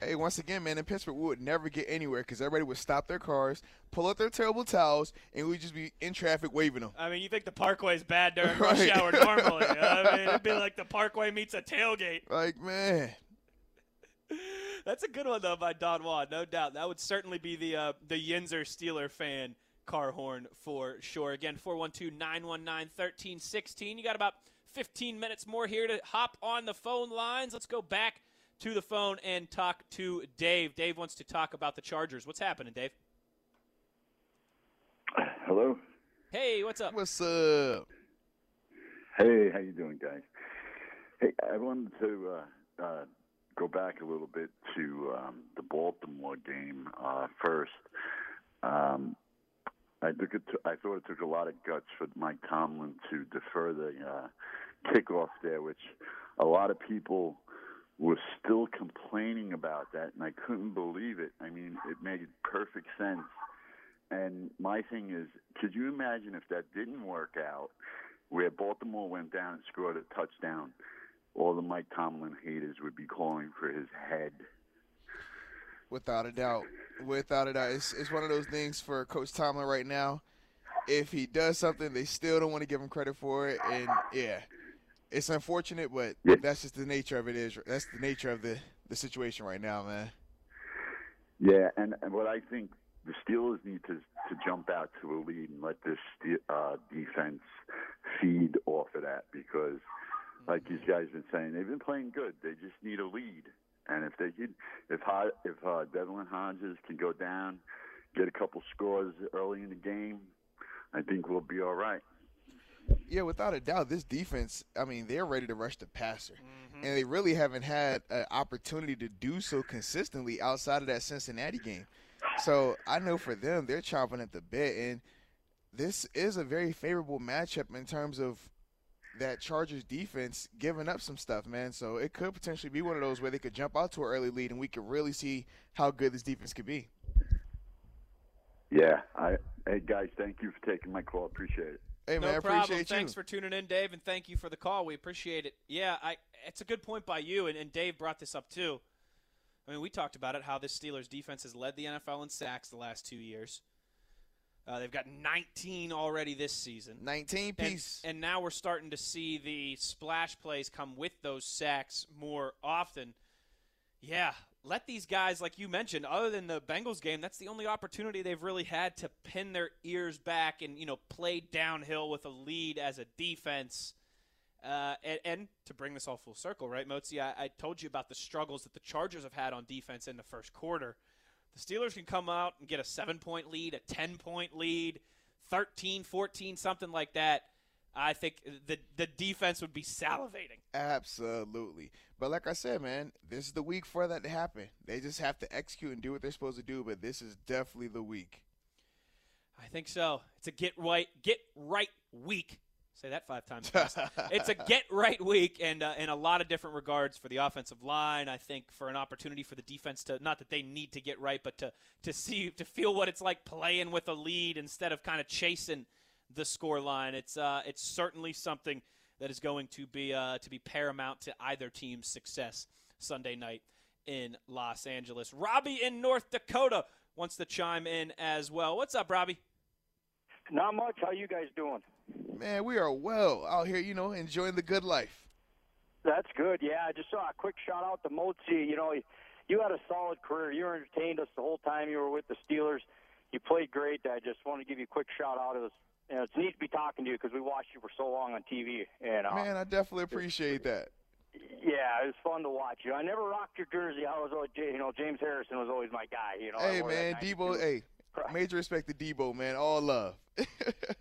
Hey, once again, man, in Pittsburgh, we would never get anywhere because everybody would stop their cars, pull out their terrible towels, and we'd just be in traffic waving them. I mean, you think the Parkway's bad during rush Right. hour normally. I mean, it'd be like the Parkway meets a tailgate. Like, man. That's a good one though by Don Juan, no doubt. That would certainly be the uh, the Yinzer Steeler fan car horn for sure. Again, 412-919-1316. You got about 15 minutes more here to hop on the phone lines. Let's go back to the phone and talk to Dave. Dave wants to talk about the Chargers. What's happening, Dave? Hello. Hey, what's up? What's up? Hey, how you doing, guys? Hey, I wanted to uh, uh, go back a little bit to um, the Baltimore game uh, first. Um, I took it. To, I thought it took a lot of guts for Mike Tomlin to defer the uh, kickoff there, which a lot of people were still complaining about that, and I couldn't believe it. I mean, it made perfect sense. And my thing is, could you imagine if that didn't work out, where Baltimore went down and scored a touchdown? All the Mike Tomlin haters would be calling for his head. Without a doubt. Without a doubt. It's, it's one of those things for Coach Tomlin right now. If he does something, they still don't want to give him credit for it. And, yeah, it's unfortunate, but Yeah. that's just the nature of it. Is That's the nature of the, the situation right now, man. Yeah, and, and what I think the Steelers need to to jump out to a lead and let this uh, defense feed off of that because, like these guys have been saying, they've been playing good. They just need a lead, and if they could, if Ho- if uh, Devlin Hodges can go down, get a couple scores early in the game, I think we'll be all right. Yeah, without a doubt, this defense, I mean, they're ready to rush the passer. And they really haven't had an opportunity to do so consistently outside of that Cincinnati game. So I know for them, they're chomping at the bit. And this is a very favorable matchup in terms of that Chargers defense giving up some stuff, man. So it could potentially be one of those where they could jump out to an early lead and we could really see how good this defense could be. Yeah, I hey guys, thank you for taking my call. Appreciate it. Hey, no man, I problem. you. Thanks for tuning in, Dave, and thank you for the call. We appreciate it. Yeah, I, it's a good point by you, and, and Dave brought this up too. I mean, we talked about it how this Steelers defense has led the NFL in sacks the last two years. Uh, they've got 19 already this season. 19 And, piece. and now we're starting to see the splash plays come with those sacks more often. Yeah, let these guys, like you mentioned, other than the Bengals game, that's the only opportunity they've really had to pin their ears back and you know play downhill with a lead as a defense. Uh, and, and to bring this all full circle, right, Motzi? I, I told you about the struggles that the Chargers have had on defense in the first quarter. The Steelers can come out and get a seven point lead, a 10 point lead, 13, 14, something like that. I think the the defense would be salivating. Absolutely. But like I said, man, this is the week for that to happen. They just have to execute and do what they're supposed to do, but this is definitely the week. I think so. It's a get right get right week. Say that five times it's a get right week, and uh, in a lot of different regards for the offensive line. I think for an opportunity for the defense to not that they need to get right, but to to see to feel what it's like playing with a lead instead of kind of chasing the score line. It's uh, it's certainly something that is going to be uh, to be paramount to either team's success Sunday night in Los Angeles. Robbie in North Dakota wants to chime in as well. What's up, Robbie? Not much. How you guys doing? Man, we are well out here, you know, enjoying the good life. That's good. Yeah, I just saw a quick shout out to Mozi. You know, you had a solid career. You entertained us the whole time you were with the Steelers. You played great. I just want to give you a quick shout out. It was you know, it's neat to be talking to you because we watched you for so long on TV. And uh, man, I definitely appreciate that. Yeah, it was fun to watch you. I never rocked your jersey. I was always, you know, James Harrison was always my guy. You know. Hey man, Debo. Hey, major respect to Debo, man. All love.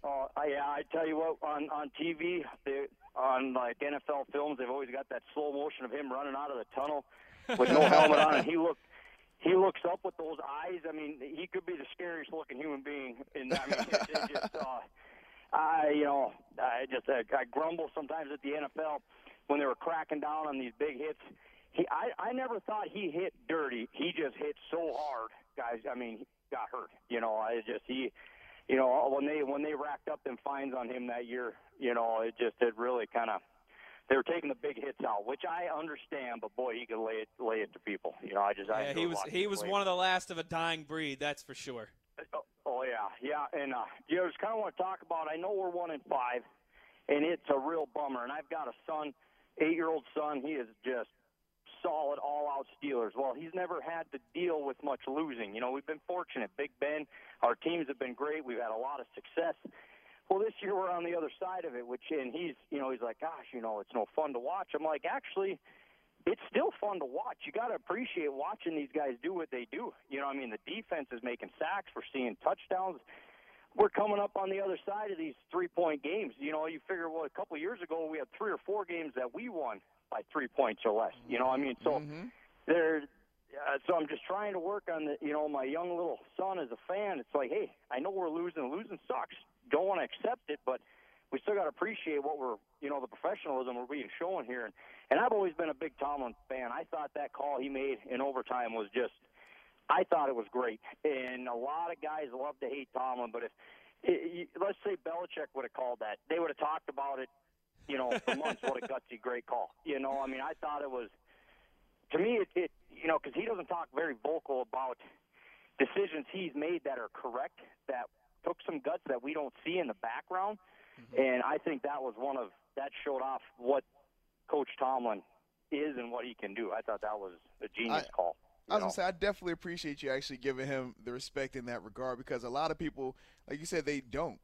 oh yeah, I tell you what, on on TV, they, on like NFL films, they've always got that slow motion of him running out of the tunnel with no helmet on, and he looked. He looks up with those eyes. I mean, he could be the scariest looking human being. In I mean, it, it just, uh, I you know, I just I, I grumble sometimes at the NFL when they were cracking down on these big hits. He, I, I never thought he hit dirty. He just hit so hard, guys. I mean, got hurt. You know, I just he, you know, when they when they racked up them fines on him that year, you know, it just it really kind of they were taking the big hits out, which I understand. But boy, he could lay it lay it to people. You know, I just yeah, I he was he was one of the last of a dying breed. That's for sure. Oh, oh yeah, yeah, and uh, you know, just kind of want to talk about. I know we're one in five, and it's a real bummer. And I've got a son, eight year old son. He is just solid, all-out Steelers. Well, he's never had to deal with much losing. You know, we've been fortunate. Big Ben, our teams have been great. We've had a lot of success. Well, this year we're on the other side of it, which and he's, you know, he's like, gosh, you know, it's no fun to watch. I'm like, actually, it's still fun to watch. You got to appreciate watching these guys do what they do. You know, I mean, the defense is making sacks. We're seeing touchdowns. We're coming up on the other side of these three-point games. You know, you figure, well, a couple years ago we had three or four games that we won by three points or less. You know, I mean, so mm-hmm. there. Uh, so I'm just trying to work on the, you know, my young little son as a fan. It's like, hey, I know we're losing. Losing sucks. Don't want to accept it, but we still got to appreciate what we're, you know, the professionalism we're being shown here. And, and I've always been a big Tomlin fan. I thought that call he made in overtime was just, I thought it was great. And a lot of guys love to hate Tomlin, but if, it, let's say Belichick would have called that, they would have talked about it you know, for months. what a gutsy, great call. You know, I mean, I thought it was. To me, it, it you know, because he doesn't talk very vocal about decisions he's made that are correct, that took some guts that we don't see in the background, mm-hmm. and I think that was one of that showed off what Coach Tomlin is and what he can do. I thought that was a genius I, call. I was gonna say I definitely appreciate you actually giving him the respect in that regard because a lot of people, like you said, they don't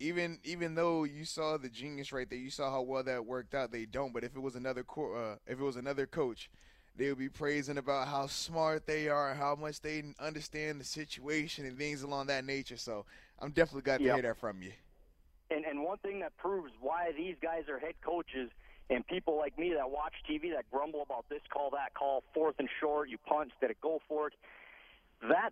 even even though you saw the genius right there, you saw how well that worked out. They don't. But if it was another co- uh, if it was another coach, they would be praising about how smart they are, how much they understand the situation and things along that nature. So I'm definitely glad to yep. hear that from you. And and one thing that proves why these guys are head coaches and people like me that watch TV that grumble about this call, that call, fourth and short, you punt instead of go for it. That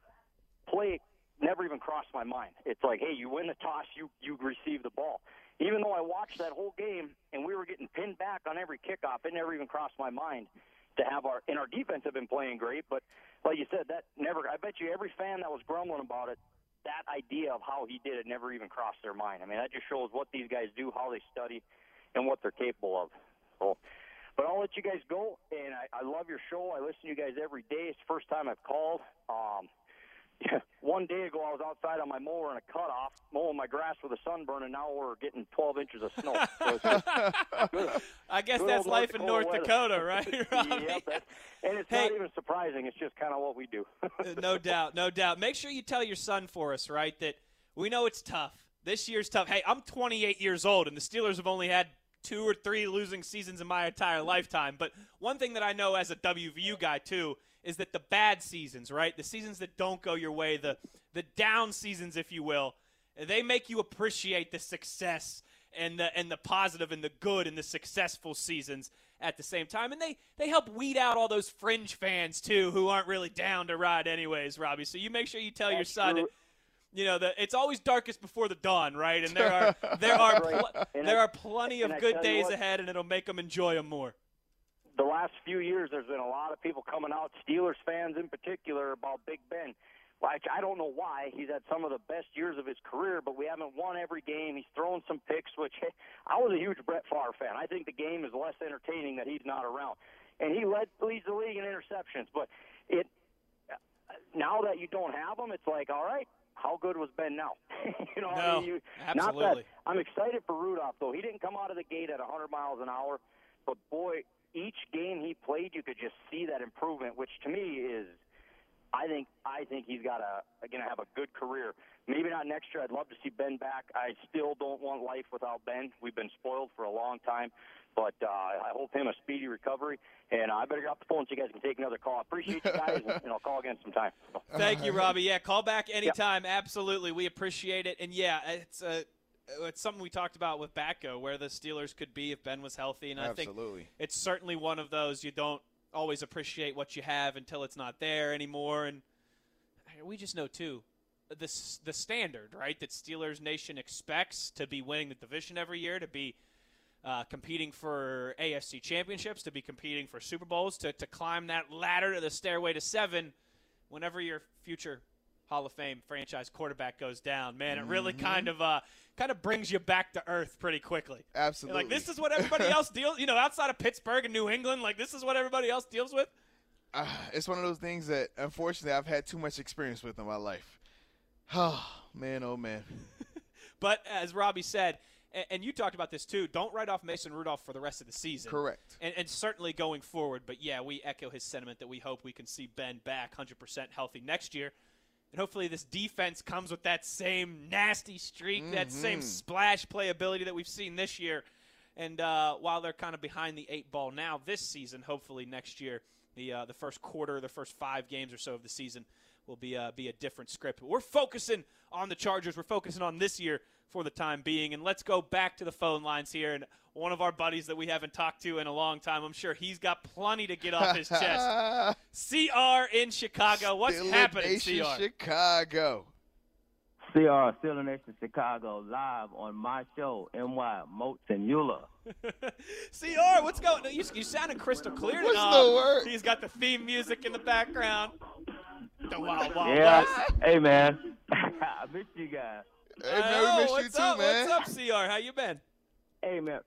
play never even crossed my mind. It's like, hey, you win the toss, you you receive the ball. Even though I watched that whole game and we were getting pinned back on every kickoff, it never even crossed my mind to have our and our defense have been playing great. But like you said, that never. I bet you every fan that was grumbling about it, that idea of how he did it never even crossed their mind. I mean, that just shows what these guys do, how they study, and what they're capable of. So. But I'll let you guys go, and I, I love your show. I listen to you guys every day. It's the first time I've called. Um, one day ago, I was outside on my mower in a cutoff, mowing my grass with a sunburn, and now we're getting 12 inches of snow. So good, I guess that's life North in North weather. Dakota, right? yep, and it's Hey. not even surprising. It's just kind of what we do. Uh, no doubt, no doubt. Make sure you tell your son for us, right? That we know it's tough. This year's tough. Hey, I'm 28 years old, and the Steelers have only had two or three losing seasons in my entire lifetime. But one thing that I know as a WVU guy too is that the bad seasons, right? The seasons that don't go your way, the the down seasons, if you will, they make you appreciate the success and the and the positive and the good and the successful seasons at the same time. And they they help weed out all those fringe fans too who aren't really down to ride anyways, Robbie. So you make sure you tell your son true. you know, the, it's always darkest before the dawn, right? And there are there are pl- And there I- are plenty of good days what- ahead, and it'll make them enjoy them more. The last few years, there's been a lot of people coming out, Steelers fans in particular, about Big Ben. Like I don't know why he's had some of the best years of his career, but we haven't won every game. He's thrown some picks, which I was a huge Brett Favre fan. I think the game is less entertaining that he's not around, and he led leads the league in interceptions. But it now that you don't have him, it's like all right. How good was Ben now? you know, I mean, you, Not absolutely. that, I'm excited for Rudolph, though. He didn't come out of the gate at 100 miles an hour, but boy, each game he played, you could just see that improvement, which to me is, I think, I think he's got a going to have a good career. Maybe not next year. I'd love to see Ben back. I still don't want life without Ben. We've been spoiled for a long time, but uh, I hope him a speedy recovery. And I better get off the phone so you guys can take another call. I appreciate you guys, and, and I'll call again sometime. Thank you, Robbie. Yeah, call back anytime. Absolutely, we appreciate it. And yeah, it's uh, it's something we talked about with Batko, where the Steelers could be if Ben was healthy. And I think it's certainly one of those you don't always appreciate what you have until it's not there anymore. And we just know too, the the standard right that Steelers Nation expects to be winning the division every year, to be uh, competing for AFC championships, to be competing for Super Bowls, to, to climb that ladder to the stairway to seven. Whenever your future Hall of Fame franchise quarterback goes down, man, it really Mhm. kind of uh, kind of brings you back to earth pretty quickly. Absolutely. Like this is what everybody else deals. You know, outside of Pittsburgh and New England, like this is what everybody else deals with. Uh, it's one of those things that unfortunately I've had too much experience with in my life. Oh man, oh man. But as Robbie said, and, and you talked about this too, don't write off Mason Rudolph for the rest of the season. Correct. And, and certainly going forward. But yeah, we echo his sentiment that we hope we can see Ben back 100% healthy next year. And hopefully this defense comes with that same nasty streak, that same Mhm. splash playability that we've seen this year. And uh, while they're kind of behind the eight ball now this season, hopefully next year, the uh, the first quarter, the first five games or so of the season will be uh, be a different script. But we're focusing on the Chargers. We're focusing on this year for the time being. And let's go back to the phone lines here. And one of our buddies that we haven't talked to in a long time, I'm sure he's got plenty to get off his chest. CR in Chicago. What's Steeler happening, Nation, CR? Chicago. CR Steeler Nation Chicago live on my show, NY Moats and Euler. CR, what's going on? You, you sounded crystal clear What's tonight. the word? He's got the theme music in the background. The Wild Wild yeah, West. hey man, I miss you guys. Hey man, we miss you what's too, up? man. What's up, CR? How you been? Hey man,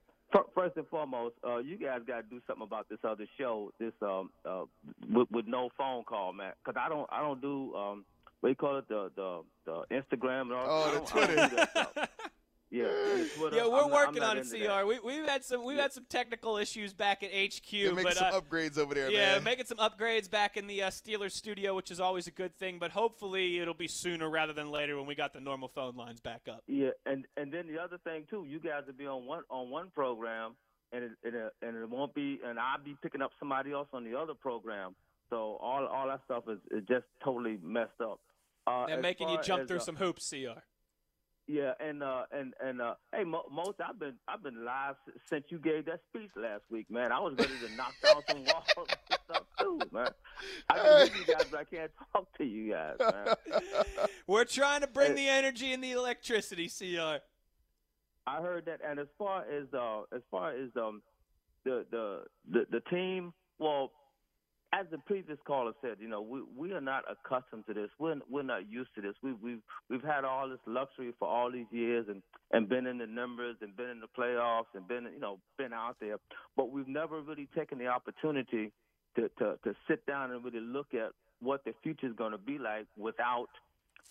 first and foremost, uh, you guys got to do something about this other show, this um uh with, with no phone call, man. Cause I don't I don't do um what do you call it the the the Instagram and all. Oh, I the don't- I don't do that stuff. Yeah, Yeah, we're I'm working not on it, into that. CR. We, we've had some we've had some technical issues back at HQ, They're making but some uh, upgrades over there, yeah, man. making some upgrades back in the uh, Steelers studio, which is always a good thing. But hopefully, it'll be sooner rather than later when we got the normal phone lines back up. Yeah, and and then the other thing too, you guys will be on one on one program, and it, and it, and it won't be, and I'll be picking up somebody else on the other program. So all all that stuff is, is just totally messed up. Uh, They're making you jump as, through uh, some hoops, CR. Yeah, and uh, and and uh, hey, Mo- most I've been I've been live since you gave that speech last week, man. I was ready to knock down some walls and stuff too, man. I can hear you guys, but I can't talk to you guys, man. We're trying to bring the energy and the electricity, CR. I heard that, and as far as uh, as far as um, the, the the the team, well, as the previous caller said, you know, we we are not accustomed to this. We're we're not used to this. We we've we've had all this luxury for all these years, and and been in the numbers, and been in the playoffs, and been you know been out there, but we've never really taken the opportunity to to to sit down and really look at what the future is going to be like without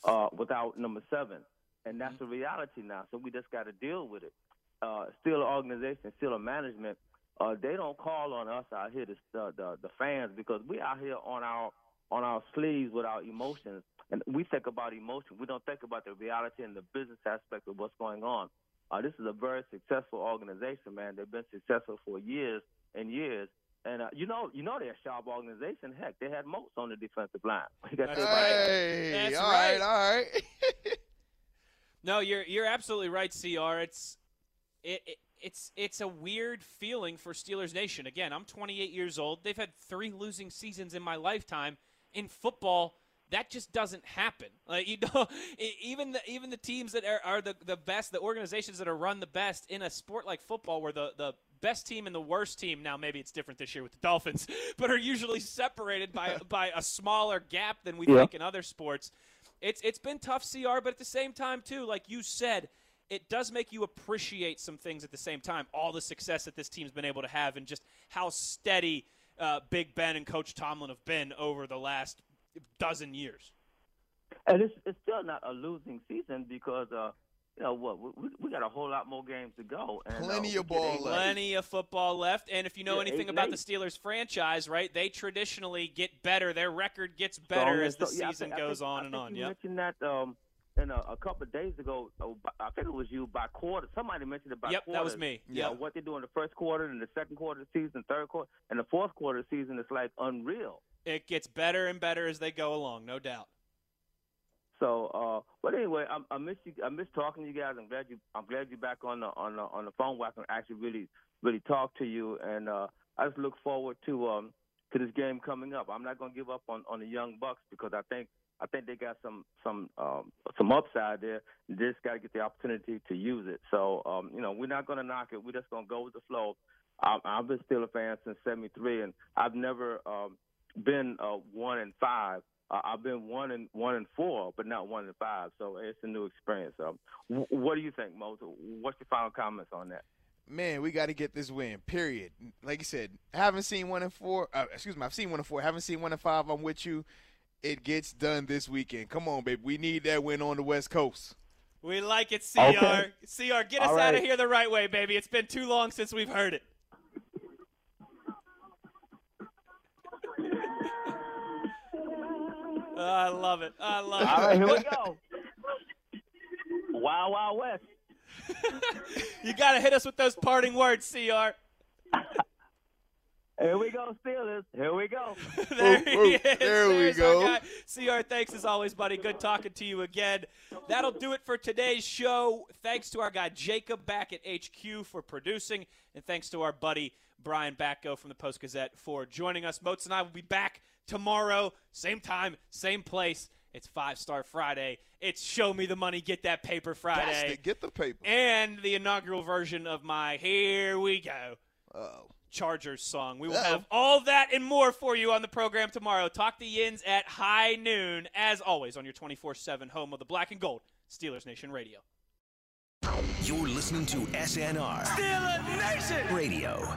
uh, without number seven, and that's the reality now. So we just got to deal with it. Uh, still an organization, still a management. Uh, they don't call on us out here, the, the the the fans, because we out here on our on our sleeves with our emotions, and we think about emotion. We don't think about the reality and the business aspect of what's going on. Uh, this is a very successful organization, man. They've been successful for years and years. And uh, you know, you know they're a sharp organization. Heck, they had Moats on the defensive line. You got That's to- right. Hey, That's all right. right, all right. No, you're you're absolutely right, CR. It's it, it it's it's a weird feeling for Steelers Nation. Again, I'm 28 years old. They've had three losing seasons in my lifetime. In football, that just doesn't happen. Like you know, even the even the teams that are, are the the best, the organizations that are run the best in a sport like football, where the the best team and the worst team now maybe it's different this year with the Dolphins, but are usually separated by by a smaller gap than we Yeah. think in other sports. It's it's been tough, CR, but at the same time too, like you said, it does make you appreciate some things at the same time. All the success that this team's been able to have, and just how steady uh, Big Ben and Coach Tomlin have been over the last dozen years. And it's it's still not a losing season because uh you know what we, we got a whole lot more games to go. And, Plenty uh, of ball we get eight- left. Plenty of football left, and if you know Yeah, anything about and the Steelers franchise, right, they traditionally get better. Their record gets better stronger. as the So, yeah, season think- goes think- on I and think on. You Yep. mentioned that um, in a, a couple of days ago. oh, I think it was you by quarter. Somebody mentioned about Yep, that was me. Yeah, Yep. what they do in the first quarter, and the second quarter of the season, third quarter, and the fourth quarter of the season is like unreal. It gets better and better as they go along, no doubt. So, uh, but anyway, I, I miss you. I miss talking to you guys. I'm glad you. I'm glad you're back on the on the on the phone where I can actually really really talk to you. And uh, I just look forward to um to this game coming up. I'm not going to give up on on the young bucks because I think I think they got some some um, some upside there. They just got to get the opportunity to use it. So, um, you know, we're not going to knock it. We're just going to go with the flow. I, I've been still a fan since '73, and I've never um, been uh, one and five. Uh, I've been one and one and four, but not one and five. So it's a new experience. W- what do you think, Mo? What's your final comments on that? Man, we got to get this win. Period. Like you said, haven't seen one and four. Uh, excuse me, I've seen one and four. Haven't seen one and five. I'm with you. It gets done this weekend. Come on, baby. We need that win on the West Coast. We like it, CR. Okay. CR, get us All out of here the right way, baby. It's been too long since we've heard it. Oh, I love it. I love it. All right, here we go. Wow, wow, West. you got to hit us with those parting words, CR. Here we go, Steelers. Here we go. there he is. there we There's go. our. CR, thanks as always, buddy. Good talking to you again. That'll do it for today's show. Thanks to our guy Jacob back at HQ for producing, and thanks to our buddy Brian Batko from the Post Gazette for joining us. Moats and I will be back tomorrow, same time, same place. It's Five Star Friday. It's Show Me the Money, Get That Paper Friday. Gots get the paper. And the inaugural version of my Here We Go. Oh. Chargers song. We will Uh-oh. have all that and more for you on the program tomorrow. Talk the Yins at high noon, as always, on your 24 7 home of the black and gold, Steelers Nation Radio. You're listening to SNR Steeler Nation! Radio.